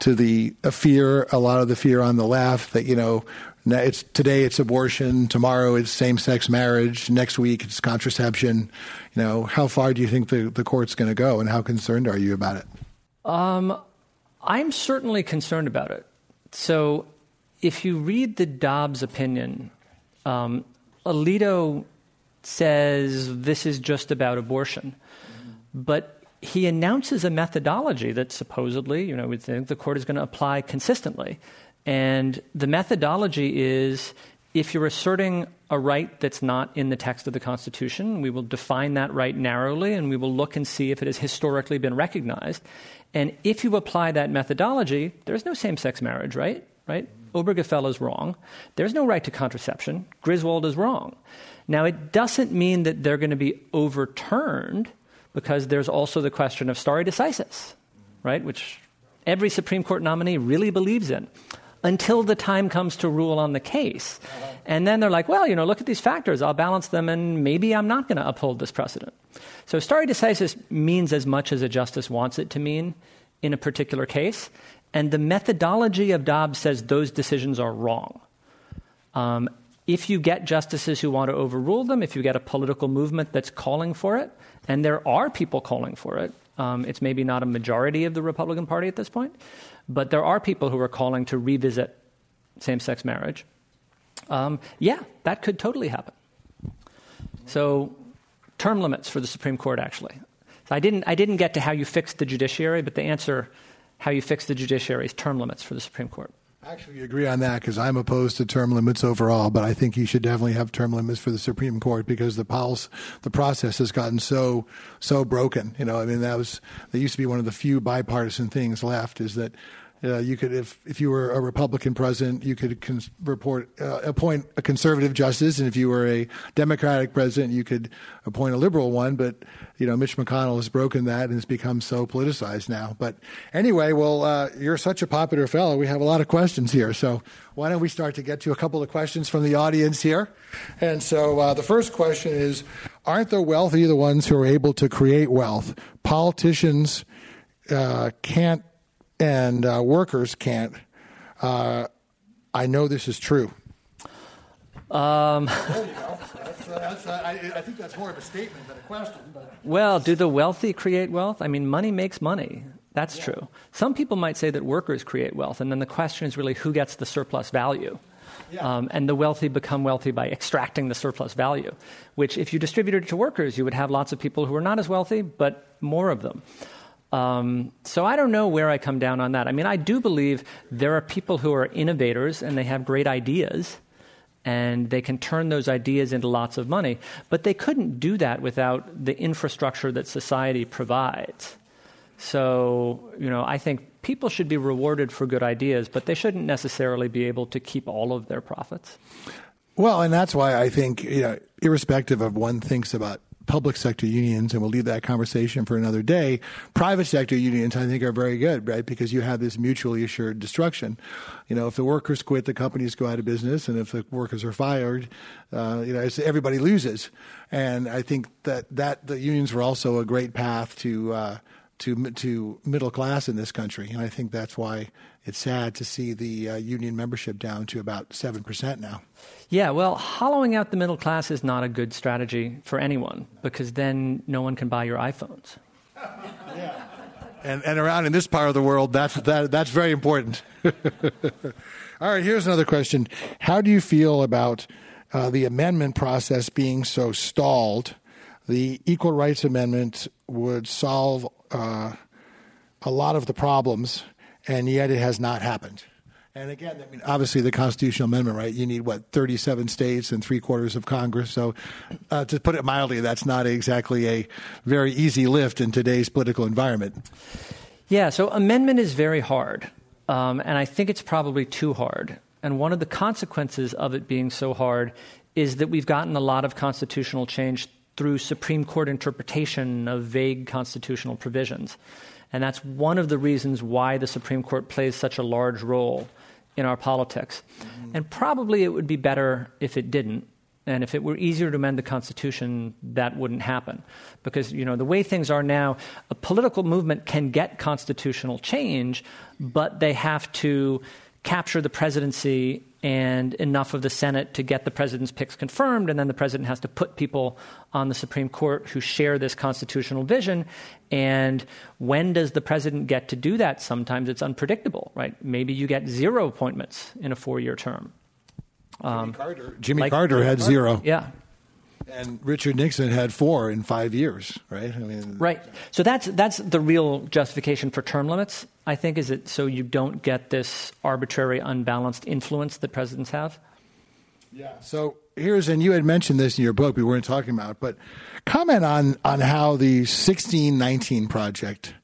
Speaker 3: to the fear, a lot of the fear on the left that you know, it's today it's abortion, tomorrow it's same sex marriage, next week it's contraception. You know, how far do you think the the court's going to go, and how concerned are you about it?
Speaker 4: Um, I'm certainly concerned about it. So, if you read the Dobbs opinion, um, Alito says this is just about abortion. But he announces a methodology that supposedly, you know, we think the court is going to apply consistently. And the methodology is if you're asserting a right that's not in the text of the Constitution, we will define that right narrowly and we will look and see if it has historically been recognized. And if you apply that methodology, there's no same sex marriage, right? Right? Obergefell is wrong. There's no right to contraception. Griswold is wrong. Now, it doesn't mean that they're going to be overturned because there's also the question of stare decisis, right, which every Supreme Court nominee really believes in until the time comes to rule on the case. And then they're like, well, you know, look at these factors, I'll balance them, and maybe I'm not going to uphold this precedent. So stare decisis means as much as a justice wants it to mean in a particular case. And the methodology of Dobbs says those decisions are wrong. Um, if you get justices who want to overrule them, if you get a political movement that's calling for it, and there are people calling for it. Um, it's maybe not a majority of the Republican Party at this point, but there are people who are calling to revisit same sex marriage. Um, yeah, that could totally happen. So, term limits for the Supreme Court, actually. So I, didn't, I didn't get to how you fix the judiciary, but the answer how you fix the judiciary is term limits for the Supreme Court.
Speaker 3: Actually, agree on that because I'm opposed to term limits overall, but I think you should definitely have term limits for the Supreme Court because the pulse, the process has gotten so so broken. You know, I mean, that was that used to be one of the few bipartisan things left is that uh, you could, if if you were a Republican president, you could cons- report uh, appoint a conservative justice, and if you were a Democratic president, you could appoint a liberal one. But you know, Mitch McConnell has broken that and has become so politicized now. But anyway, well, uh, you're such a popular fellow. We have a lot of questions here, so why don't we start to get to a couple of questions from the audience here? And so uh, the first question is: Aren't the wealthy the ones who are able to create wealth? Politicians uh, can't and uh, workers can't. Uh, I know this is true. Um, there you go. That's, uh, that's, uh, I, I, think that's more of a statement than a question. But.
Speaker 4: Well, do the wealthy create wealth? I mean, money makes money. That's yeah. true. Some people might say that workers create wealth, and then the question is really who gets the surplus value. Yeah. Um, and the wealthy become wealthy by extracting the surplus value, which, if you distributed it to workers, you would have lots of people who are not as wealthy, but more of them. Um, so I don't know where I come down on that. I mean, I do believe there are people who are innovators and they have great ideas and they can turn those ideas into lots of money, but they couldn't do that without the infrastructure that society provides. So, you know, I think people should be rewarded for good ideas, but they shouldn't necessarily be able to keep all of their profits.
Speaker 3: Well, and that's why I think, you know, irrespective of one thinks about public sector unions, and we'll leave that conversation for another day. Private sector unions, I think, are very good, right? Because you have this mutually assured destruction. You know, if the workers quit, the companies go out of business, and if the workers are fired, uh, you know, everybody loses. And I think that that the unions were also a great path to. Uh, to to middle class in this country, and I think that's why it's sad to see the uh, union membership down to about seven percent now.
Speaker 4: Yeah, well, hollowing out the middle class is not a good strategy for anyone because then no one can buy your iPhones.
Speaker 3: yeah. And, and around in this part of the world, that's that, that's very important. All right, here's another question: How do you feel about uh, the amendment process being so stalled? The Equal Rights Amendment would solve uh, a lot of the problems, and yet it has not happened. And again, I mean, obviously the constitutional amendment, right? You need what, 37 states and three quarters of Congress. So, uh, to put it mildly, that's not exactly a very easy lift in today's political environment.
Speaker 4: Yeah, so amendment is very hard. Um, and I think it's probably too hard. And one of the consequences of it being so hard is that we've gotten a lot of constitutional change through Supreme Court interpretation of vague constitutional provisions. And that's one of the reasons why the Supreme Court plays such a large role in our politics. Mm-hmm. And probably it would be better if it didn't. And if it were easier to amend the Constitution, that wouldn't happen. Because, you know, the way things are now, a political movement can get constitutional change, but they have to capture the presidency and enough of the Senate to get the president's picks confirmed, and then the president has to put people on the Supreme Court who share this constitutional vision. And when does the president get to do that? Sometimes it's unpredictable, right? Maybe you get zero appointments in a four year term.
Speaker 3: Um, Jimmy Carter, Jimmy like, Carter had zero.
Speaker 4: Yeah.
Speaker 3: And Richard Nixon had four in five years, right? I
Speaker 4: mean, right. So that's that's the real justification for term limits. I think is it so you don't get this arbitrary, unbalanced influence that presidents have.
Speaker 3: Yeah. So here's and you had mentioned this in your book. We weren't talking about, but comment on on how the 1619 project.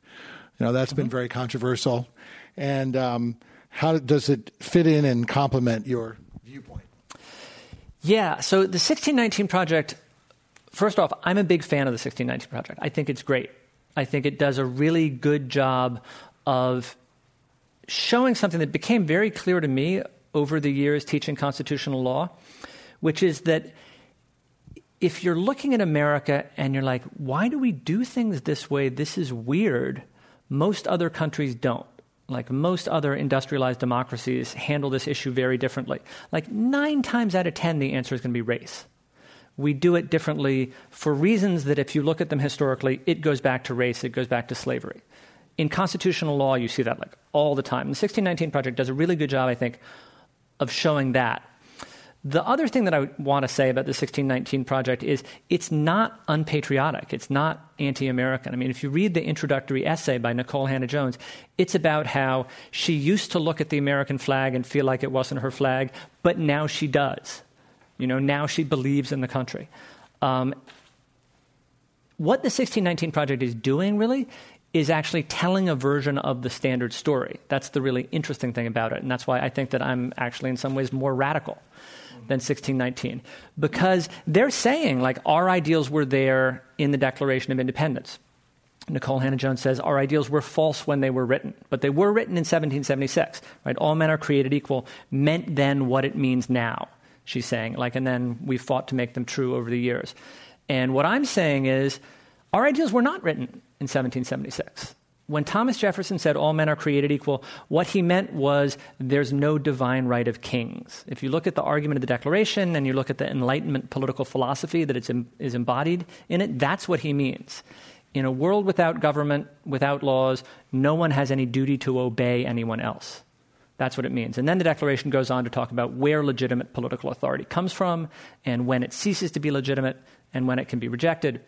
Speaker 3: You know that's mm-hmm. been very controversial, and um, how does it fit in and complement your viewpoint?
Speaker 4: Yeah, so the 1619 project, first off, I'm a big fan of the 1619 project. I think it's great. I think it does a really good job of showing something that became very clear to me over the years teaching constitutional law, which is that if you're looking at America and you're like, why do we do things this way? This is weird. Most other countries don't like most other industrialized democracies, handle this issue very differently. Like nine times out of ten, the answer is going to be race. We do it differently for reasons that, if you look at them historically, it goes back to race, it goes back to slavery. In constitutional law, you see that like all the time. The 1619 Project does a really good job, I think, of showing that the other thing that I want to say about the 1619 project is it's not unpatriotic. It's not anti American. I mean, if you read the introductory essay by Nikole Hannah-Jones, it's about how she used to look at the American flag and feel like it wasn't her flag, but now she does. You know, now she believes in the country. Um, what the 1619 project is doing really is actually telling a version of the standard story. That's the really interesting thing about it. And that's why I think that I'm actually, in some ways, more radical than 1619. Because they're saying, like, our ideals were there in the Declaration of Independence. Nikole Hannah-Jones says our ideals were false when they were written, but they were written in 1776. Right? All men are created equal meant then what it means now. She's saying, like, and then we fought to make them true over the years. And what I'm saying is, our ideals were not written in 1776 when Thomas Jefferson said all men are created equal, what he meant was there's no divine right of kings. If you look at the argument of the Declaration and you look at the Enlightenment political philosophy that that is embodied in it, that's what he means. In a world without government, without laws, no one has any duty to obey anyone else. That's what it means. And then the Declaration goes on to talk about where legitimate political authority comes from and when it ceases to be legitimate and when it can be rejected.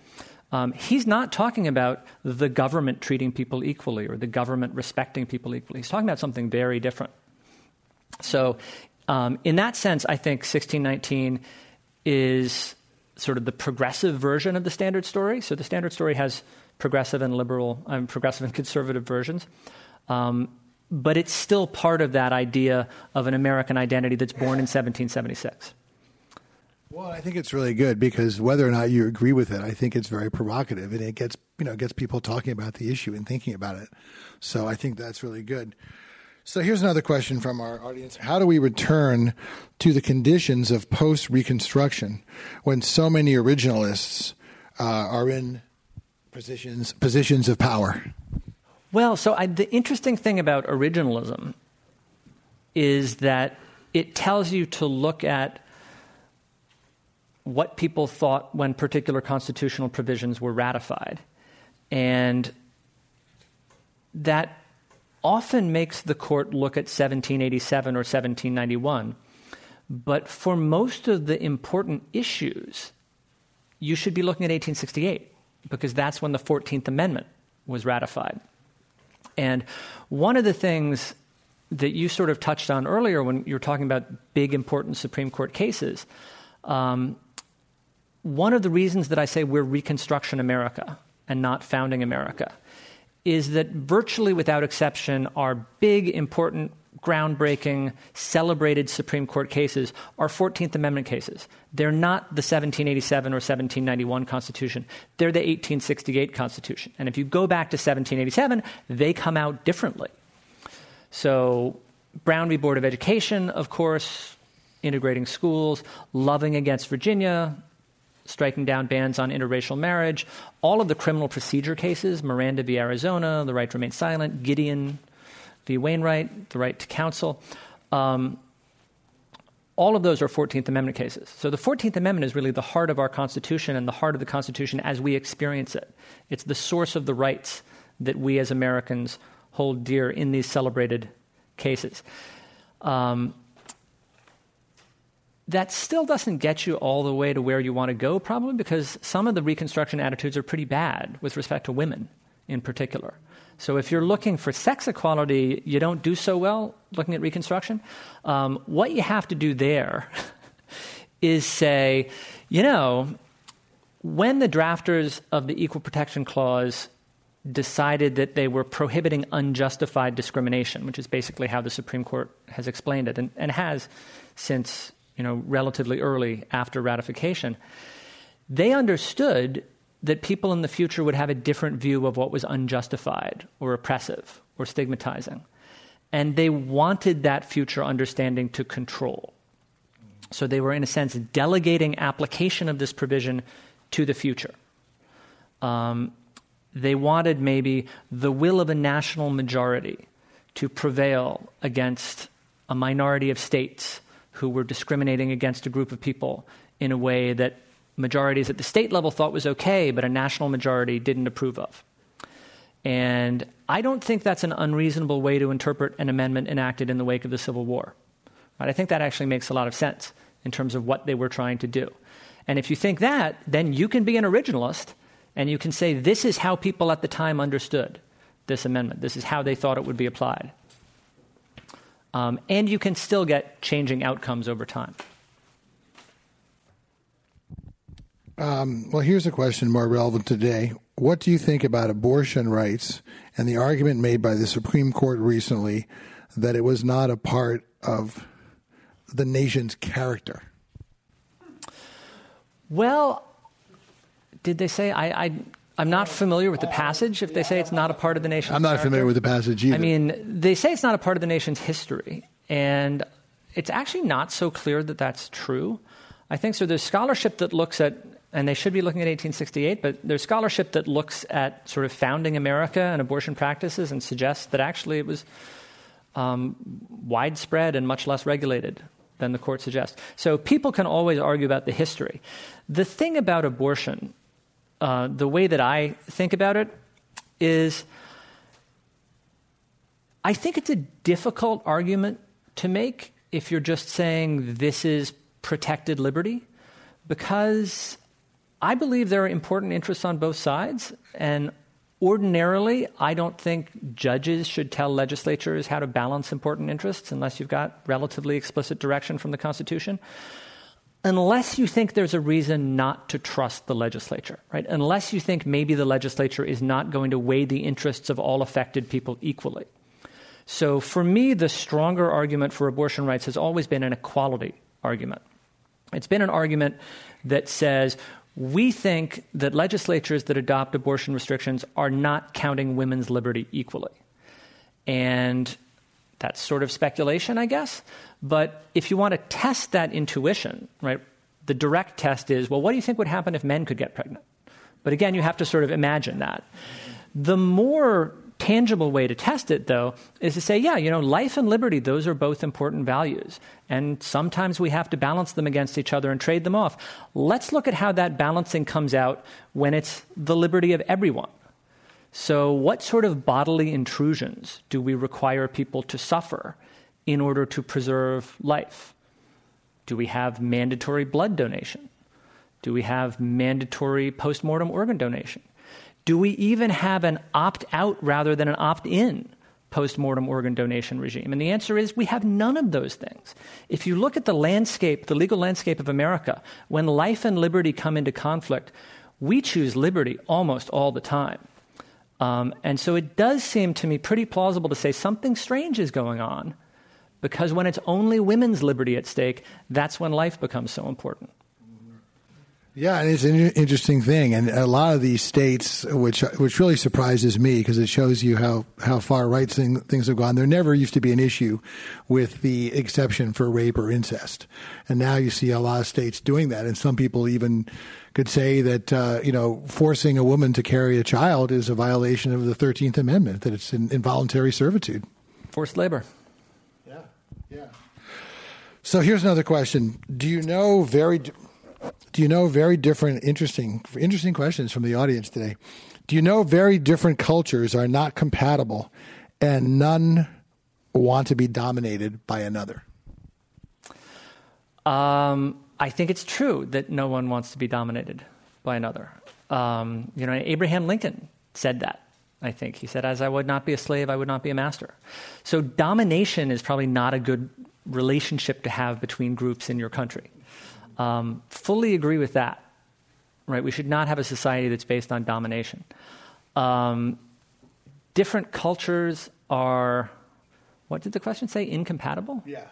Speaker 4: Um, he's not talking about the government treating people equally or the government respecting people equally. He's talking about something very different. So, um, in that sense, I think 1619 is sort of the progressive version of the standard story. So, the standard story has progressive and liberal, um, progressive and conservative versions. Um, but it's still part of that idea of an American identity that's born in 1776.
Speaker 3: Well, I think it's really good because whether or not you agree with it, I think it's very provocative and it gets you know gets people talking about the issue and thinking about it. So I think that's really good. So here's another question from our audience: How do we return to the conditions of post Reconstruction when so many originalists uh, are in positions positions of power?
Speaker 4: Well, so I, the interesting thing about originalism is that it tells you to look at what people thought when particular constitutional provisions were ratified. And that often makes the court look at 1787 or 1791. But for most of the important issues, you should be looking at 1868 because that's when the 14th Amendment was ratified. And one of the things that you sort of touched on earlier when you were talking about big, important Supreme Court cases, um, one of the reasons that I say we're Reconstruction America and not founding America is that virtually without exception, our big, important, groundbreaking, celebrated Supreme Court cases are 14th Amendment cases. They're not the 1787 or 1791 Constitution, they're the 1868 Constitution. And if you go back to 1787, they come out differently. So, Brown v. Board of Education, of course, integrating schools, Loving against Virginia, striking down bans on interracial marriage, all of the criminal procedure cases, Miranda v. Arizona, the right to remain silent, Gideon v. Wainwright, the right to counsel. Um, all of those are 14th Amendment cases. So the 14th Amendment is really the heart of our Constitution and the heart of the Constitution as we experience it. It's the source of the rights that we as Americans hold dear in these celebrated cases. Um, that still doesn't get you all the way to where you want to go, probably because some of the Reconstruction attitudes are pretty bad with respect to women in particular. So if you're looking for sex equality, you don't do so well looking at Reconstruction. Um, what you have to do there is say, you know, when the drafters of the Equal Protection Clause decided that they were prohibiting unjustified discrimination, which is basically how the Supreme Court has explained it and, and has since you know, relatively early after ratification, they understood that people in the future would have a different view of what was unjustified or oppressive or stigmatizing. And they wanted that future understanding to control. So they were, in a sense, delegating application of this provision to the future. Um, they wanted maybe the will of a national majority to prevail against a minority of states who were discriminating against a group of people in a way that majorities at the state level thought was okay, but a national majority didn't approve of. And I don't think that's an unreasonable way to interpret an amendment enacted in the wake of the Civil War. Right? I think that actually makes a lot of sense in terms of what they were trying to do. And if you think that, then you can be an originalist and you can say, this is how people at the time understood this amendment. This is how they thought it would be applied. Um, and you can still get changing outcomes over time.
Speaker 3: Um, well, here's a question more relevant today. What do you think about abortion rights and the argument made by the Supreme Court recently that it was not a part of the nation's character?
Speaker 4: Well, did they say I, I I'm not familiar with the passage if they say it's not a part of the nation's
Speaker 3: I'm not
Speaker 4: character.
Speaker 3: familiar with the passage either.
Speaker 4: I mean, they say it's not a part of the nation's history, and it's actually not so clear that that's true. I think so. There's scholarship that looks at, and they should be looking at 1868, but there's scholarship that looks at sort of founding America and abortion practices and suggests that actually it was um, widespread and much less regulated than the court suggests. So people can always argue about the history. The thing about abortion uh, the way that I think about it is I think it's a difficult argument to make if you're just saying this is protected liberty, because I believe there are important interests on both sides. And ordinarily, I don't think judges should tell legislatures how to balance important interests unless you've got relatively explicit direction from the Constitution unless you think there's a reason not to trust the legislature, right? Unless you think maybe the legislature is not going to weigh the interests of all affected people equally. So for me, the stronger argument for abortion rights has always been an equality argument. It's been an argument that says we think that legislatures that adopt abortion restrictions are not counting women's liberty equally. And that's sort of speculation, I guess. But if you want to test that intuition, right, the direct test is well, what do you think would happen if men could get pregnant? But again, you have to sort of imagine that. The more tangible way to test it, though, is to say, yeah, you know, life and liberty, those are both important values. And sometimes we have to balance them against each other and trade them off. Let's look at how that balancing comes out when it's the liberty of everyone. So, what sort of bodily intrusions do we require people to suffer in order to preserve life? Do we have mandatory blood donation? Do we have mandatory postmortem organ donation? Do we even have an opt out rather than an opt in postmortem organ donation regime? And the answer is we have none of those things. If you look at the landscape, the legal landscape of America, when life and liberty come into conflict, we choose liberty almost all the time. Um, and so it does seem to me pretty plausible to say something strange is going on because when it's only women's liberty at stake, that's when life becomes so important.
Speaker 3: Yeah, and it's an interesting thing, and a lot of these states, which which really surprises me because it shows you how how far right thing, things have gone. There never used to be an issue with the exception for rape or incest, and now you see a lot of states doing that, and some people even could say that uh, you know forcing a woman to carry a child is a violation of the Thirteenth Amendment, that it's an involuntary servitude,
Speaker 4: forced labor.
Speaker 3: Yeah, yeah. So here's another question: Do you know very do you know very different, interesting, interesting questions from the audience today? Do you know very different cultures are not compatible, and none want to be dominated by another?
Speaker 4: Um, I think it's true that no one wants to be dominated by another. Um, you know, Abraham Lincoln said that. I think he said, "As I would not be a slave, I would not be a master." So domination is probably not a good relationship to have between groups in your country. Um, fully agree with that. Right? We should not have a society that's based on domination. Um, different cultures are, what did the question say? Incompatible?
Speaker 3: Yeah.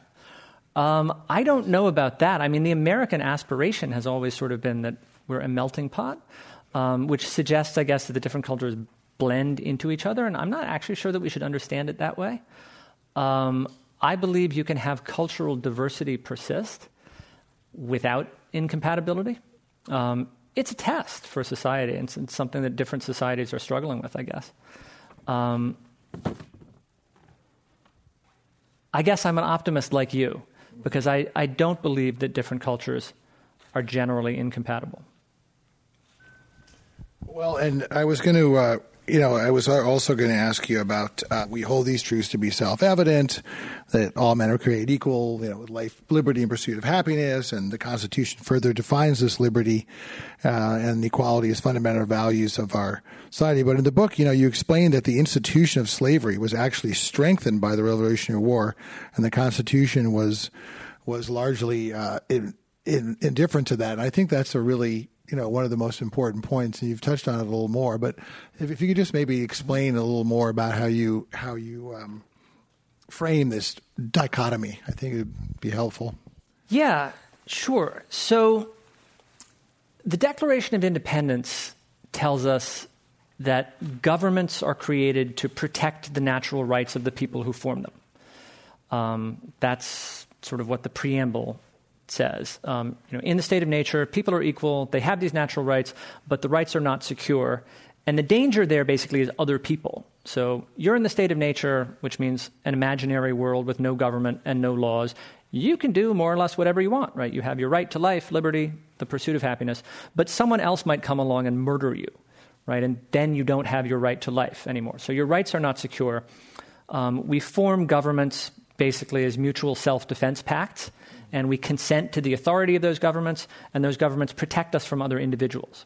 Speaker 4: Um, I don't know about that. I mean, the American aspiration has always sort of been that we're a melting pot, um, which suggests, I guess, that the different cultures blend into each other, and I'm not actually sure that we should understand it that way. Um, I believe you can have cultural diversity persist without incompatibility. Um, it's a test for society, and it's something that different societies are struggling with, I guess. Um, I guess I'm an optimist like you, because I, I don't believe that different cultures are generally incompatible.
Speaker 3: Well, and I was going to uh, you know, I was also going to ask you about uh, we hold these truths to be self evident that all men are created equal, you know, with life, liberty, and pursuit of happiness, and the Constitution further defines this liberty uh, and equality as fundamental values of our society. But in the book, you know, you explain that the institution of slavery was actually strengthened by the Revolutionary War, and the Constitution was was largely uh, in, in, indifferent to that. And I think that's a really you know one of the most important points, and you've touched on it a little more. But if, if you could just maybe explain a little more about how you how you um, frame this dichotomy, I think it would be helpful.
Speaker 4: Yeah, sure. So the Declaration of Independence tells us that governments are created to protect the natural rights of the people who form them. Um, that's sort of what the preamble says. Um, you know, in the state of nature, people are equal, they have these natural rights, but the rights are not secure. And the danger there basically is other people. So you're in the state of nature, which means an imaginary world with no government and no laws. You can do more or less whatever you want, right? You have your right to life, liberty, the pursuit of happiness, but someone else might come along and murder you, right? And then you don't have your right to life anymore. So your rights are not secure. Um, we form governments basically as mutual self defense pacts and we consent to the authority of those governments, and those governments protect us from other individuals.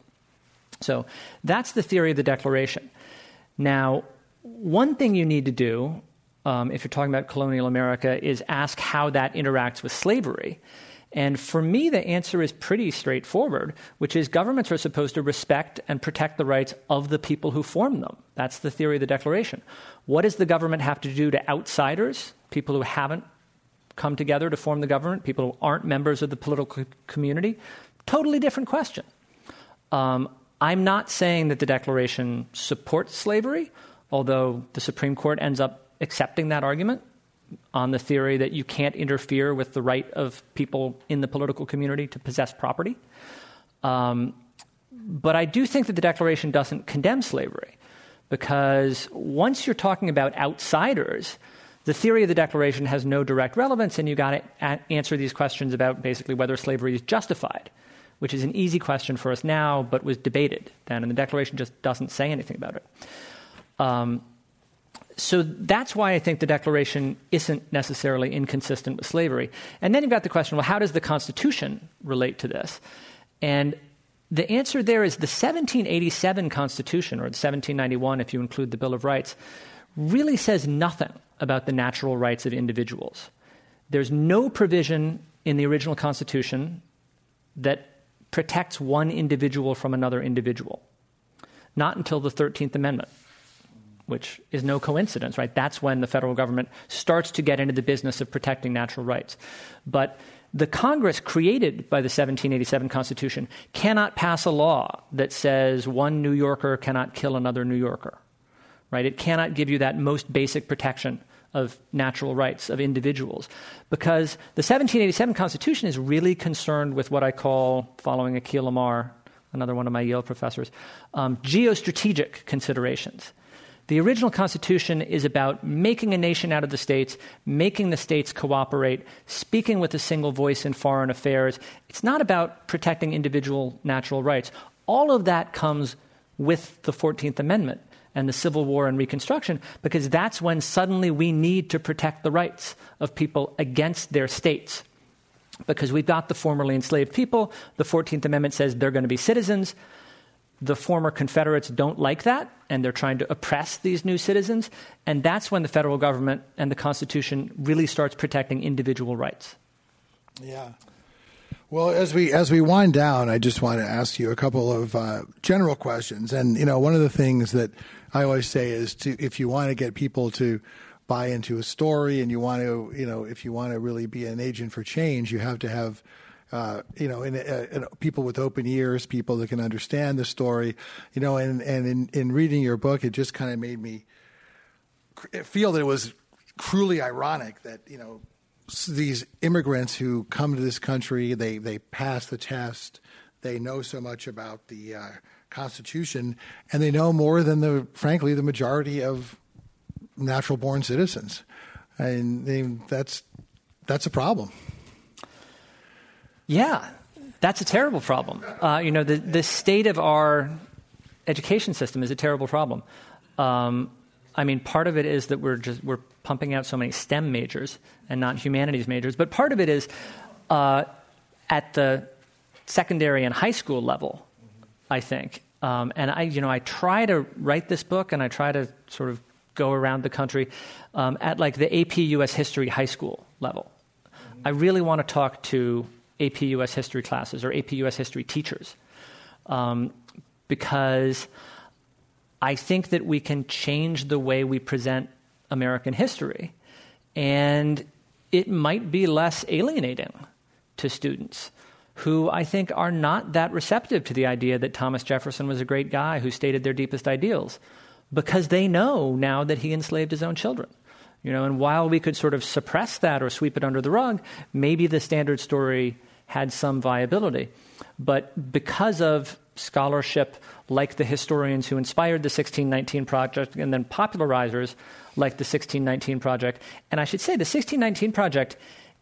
Speaker 4: So that's the theory of the Declaration. Now, one thing you need to do, um, if you're talking about colonial America, is ask how that interacts with slavery. And for me, the answer is pretty straightforward, which is governments are supposed to respect and protect the rights of the people who form them. That's the theory of the Declaration. What does the government have to do to outsiders, people who haven't come together to form the government, people who aren't members of the political community. Totally different question. Um, I'm not saying that the Declaration supports slavery, although the Supreme Court ends up accepting that argument on the theory that you can't interfere with the right of people in the political community to possess property. Um, but I do think that the Declaration doesn't condemn slavery Because once you're talking about outsiders, the theory of the Declaration has no direct relevance, and you've got to answer these questions about basically whether slavery is justified, which is an easy question for us now, but was debated then, and the Declaration just doesn't say anything about it. Um, so that's why I think the Declaration isn't necessarily inconsistent with slavery. And then you've got the question well, how does the Constitution relate to this? And the answer there is the 1787 Constitution, or the 1791 if you include the Bill of Rights, really says nothing about the natural rights of individuals. There's no provision in the original Constitution that protects one individual from another individual. Not until the 13th Amendment, which is no coincidence, right? That's when the federal government starts to get into the business of protecting natural rights. But the Congress created by the 1787 Constitution cannot pass a law that says one New Yorker cannot kill another New Yorker. Right? It cannot give you that most basic protection of natural rights of individuals because the 1787 Constitution is really concerned with what I call, following Akhil Amar, another one of my Yale professors, um, geostrategic considerations. The original Constitution is about making a nation out of the states, making the states cooperate, speaking with a single voice in foreign affairs. It's not about protecting individual natural rights. All of that comes with the 14th Amendment and the Civil War and Reconstruction because that's when suddenly we need to protect the rights of people against their states. Because we've got the formerly enslaved people, the 14th Amendment says they're going to be citizens the former Confederates don't like that, and they're trying to oppress these new citizens. And that's when the federal government and the Constitution really starts protecting individual rights.
Speaker 3: Yeah. Well, as we as we wind down, I just want to ask you a couple of uh, general questions. And you know, one of the things that I always say is to if you want to get people to buy into a story, and you want to, you know, if you want to really be an agent for change, you have to have uh, you know, uh, people with open ears, people that can understand the story, you know, and, and in, in reading your book, it just kind of made me feel that it was cruelly ironic that, you know, these immigrants who come to this country, they, they pass the test, they know so much about the uh, Constitution, and they know more than the, frankly, the majority of natural born citizens. And they, that's, that's a problem.
Speaker 4: Yeah, that's a terrible problem. Uh, you know, the, the state of our education system is a terrible problem. Um, I mean, part of it is that we're just we're pumping out so many STEM majors and not humanities majors, but part of it is uh, at the secondary and high school level. I think, um, and I, you know, I try to write this book, and I try to sort of go around the country um, at like the AP U.S. History high school level. I really want to talk to AP US history classes or AP US history teachers. Um, because I think that we can change the way we present American history. And it might be less alienating to students who I think are not that receptive to the idea that Thomas Jefferson was a great guy who stated their deepest ideals because they know now that he enslaved his own children. You know, and while we could sort of suppress that or sweep it under the rug, maybe the standard story had some viability. But because of scholarship like the historians who inspired the 1619 Project and then popularizers like the 1619 Project, and I should say the 1619 Project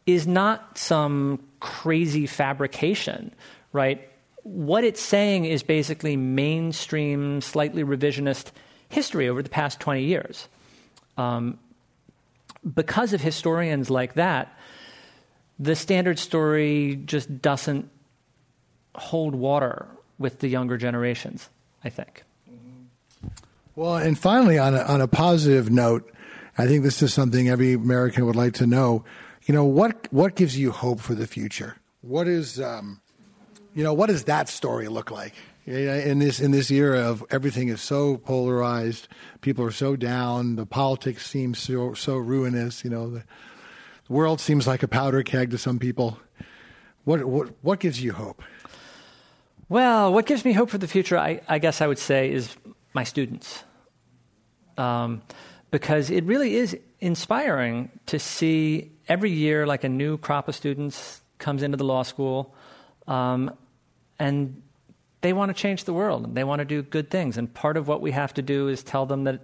Speaker 4: is not some crazy fabrication, right? What it's saying is basically mainstream, slightly revisionist history over the past 20 years. Um, because of historians like that, the standard story just doesn't hold water with the younger generations, I think.
Speaker 3: Well, and finally, on a, on a positive note, I think this is something every American would like to know. You know, what, what gives you hope for the future? What is, um, you know, what does that story look like? In this in this era of everything is so polarized, people are so down, the politics seems so so ruinous. You know, the, the world seems like a powder keg to some people. What, what, what gives you hope?
Speaker 4: Well, what gives me hope for the future, I, I guess I would say, is my students. Um, because it really is inspiring to see every year like a new crop of students comes into the law school um, and they want to change the world and they want to do good things. And part of what we have to do is tell them that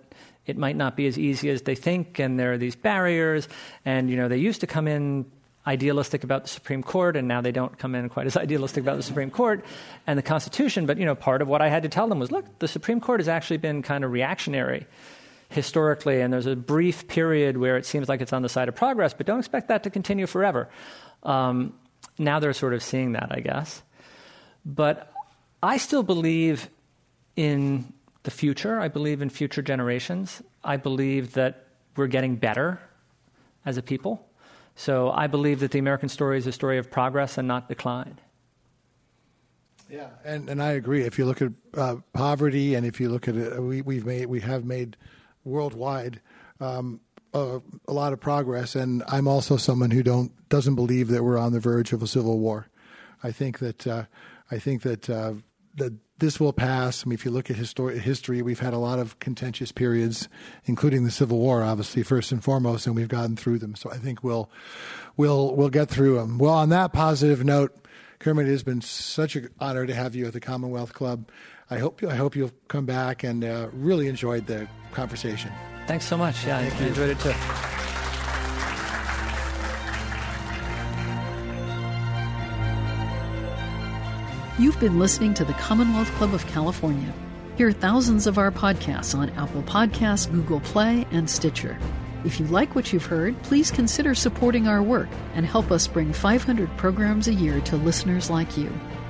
Speaker 4: it might not be as easy as they think, and there are these barriers. And you know, they used to come in idealistic about the Supreme Court, and now they don't come in quite as idealistic about the Supreme Court and the Constitution. But you know, part of what I had to tell them was, look, the Supreme Court has actually been kind of reactionary historically, and there's a brief period where it seems like it's on the side of progress, but don't expect that to continue forever. Um, now they're sort of seeing that, I guess. But I still believe in the future. I believe in future generations. I believe that we're getting better as a people. So I believe that the American story is a story of progress and not decline.
Speaker 3: Yeah, and, and I agree. If you look at uh, poverty, and if you look at it, we, we've made we have made worldwide um, a, a, lot of progress. And I'm also someone who don't doesn't believe that we're on the verge of a civil war. I think that uh, I think that uh, that this will pass. I mean, if you look at histori- history, we've had a lot of contentious periods, including the Civil War, obviously first and foremost, and we've gotten through them. So I think we'll we'll we'll get through them. Well, on that positive note, Kermit, it has been such an honor to have you at the Commonwealth Club. I hope I hope you'll come back and uh, really enjoyed the conversation.
Speaker 4: Thanks so much. Yeah, Thank I you. enjoyed it too.
Speaker 1: You've been listening to the Commonwealth Club of California. Hear thousands of our podcasts on Apple Podcasts, Google Play, and Stitcher. If you like what you've heard, please consider supporting our work and help us bring 500 programs a year to listeners like you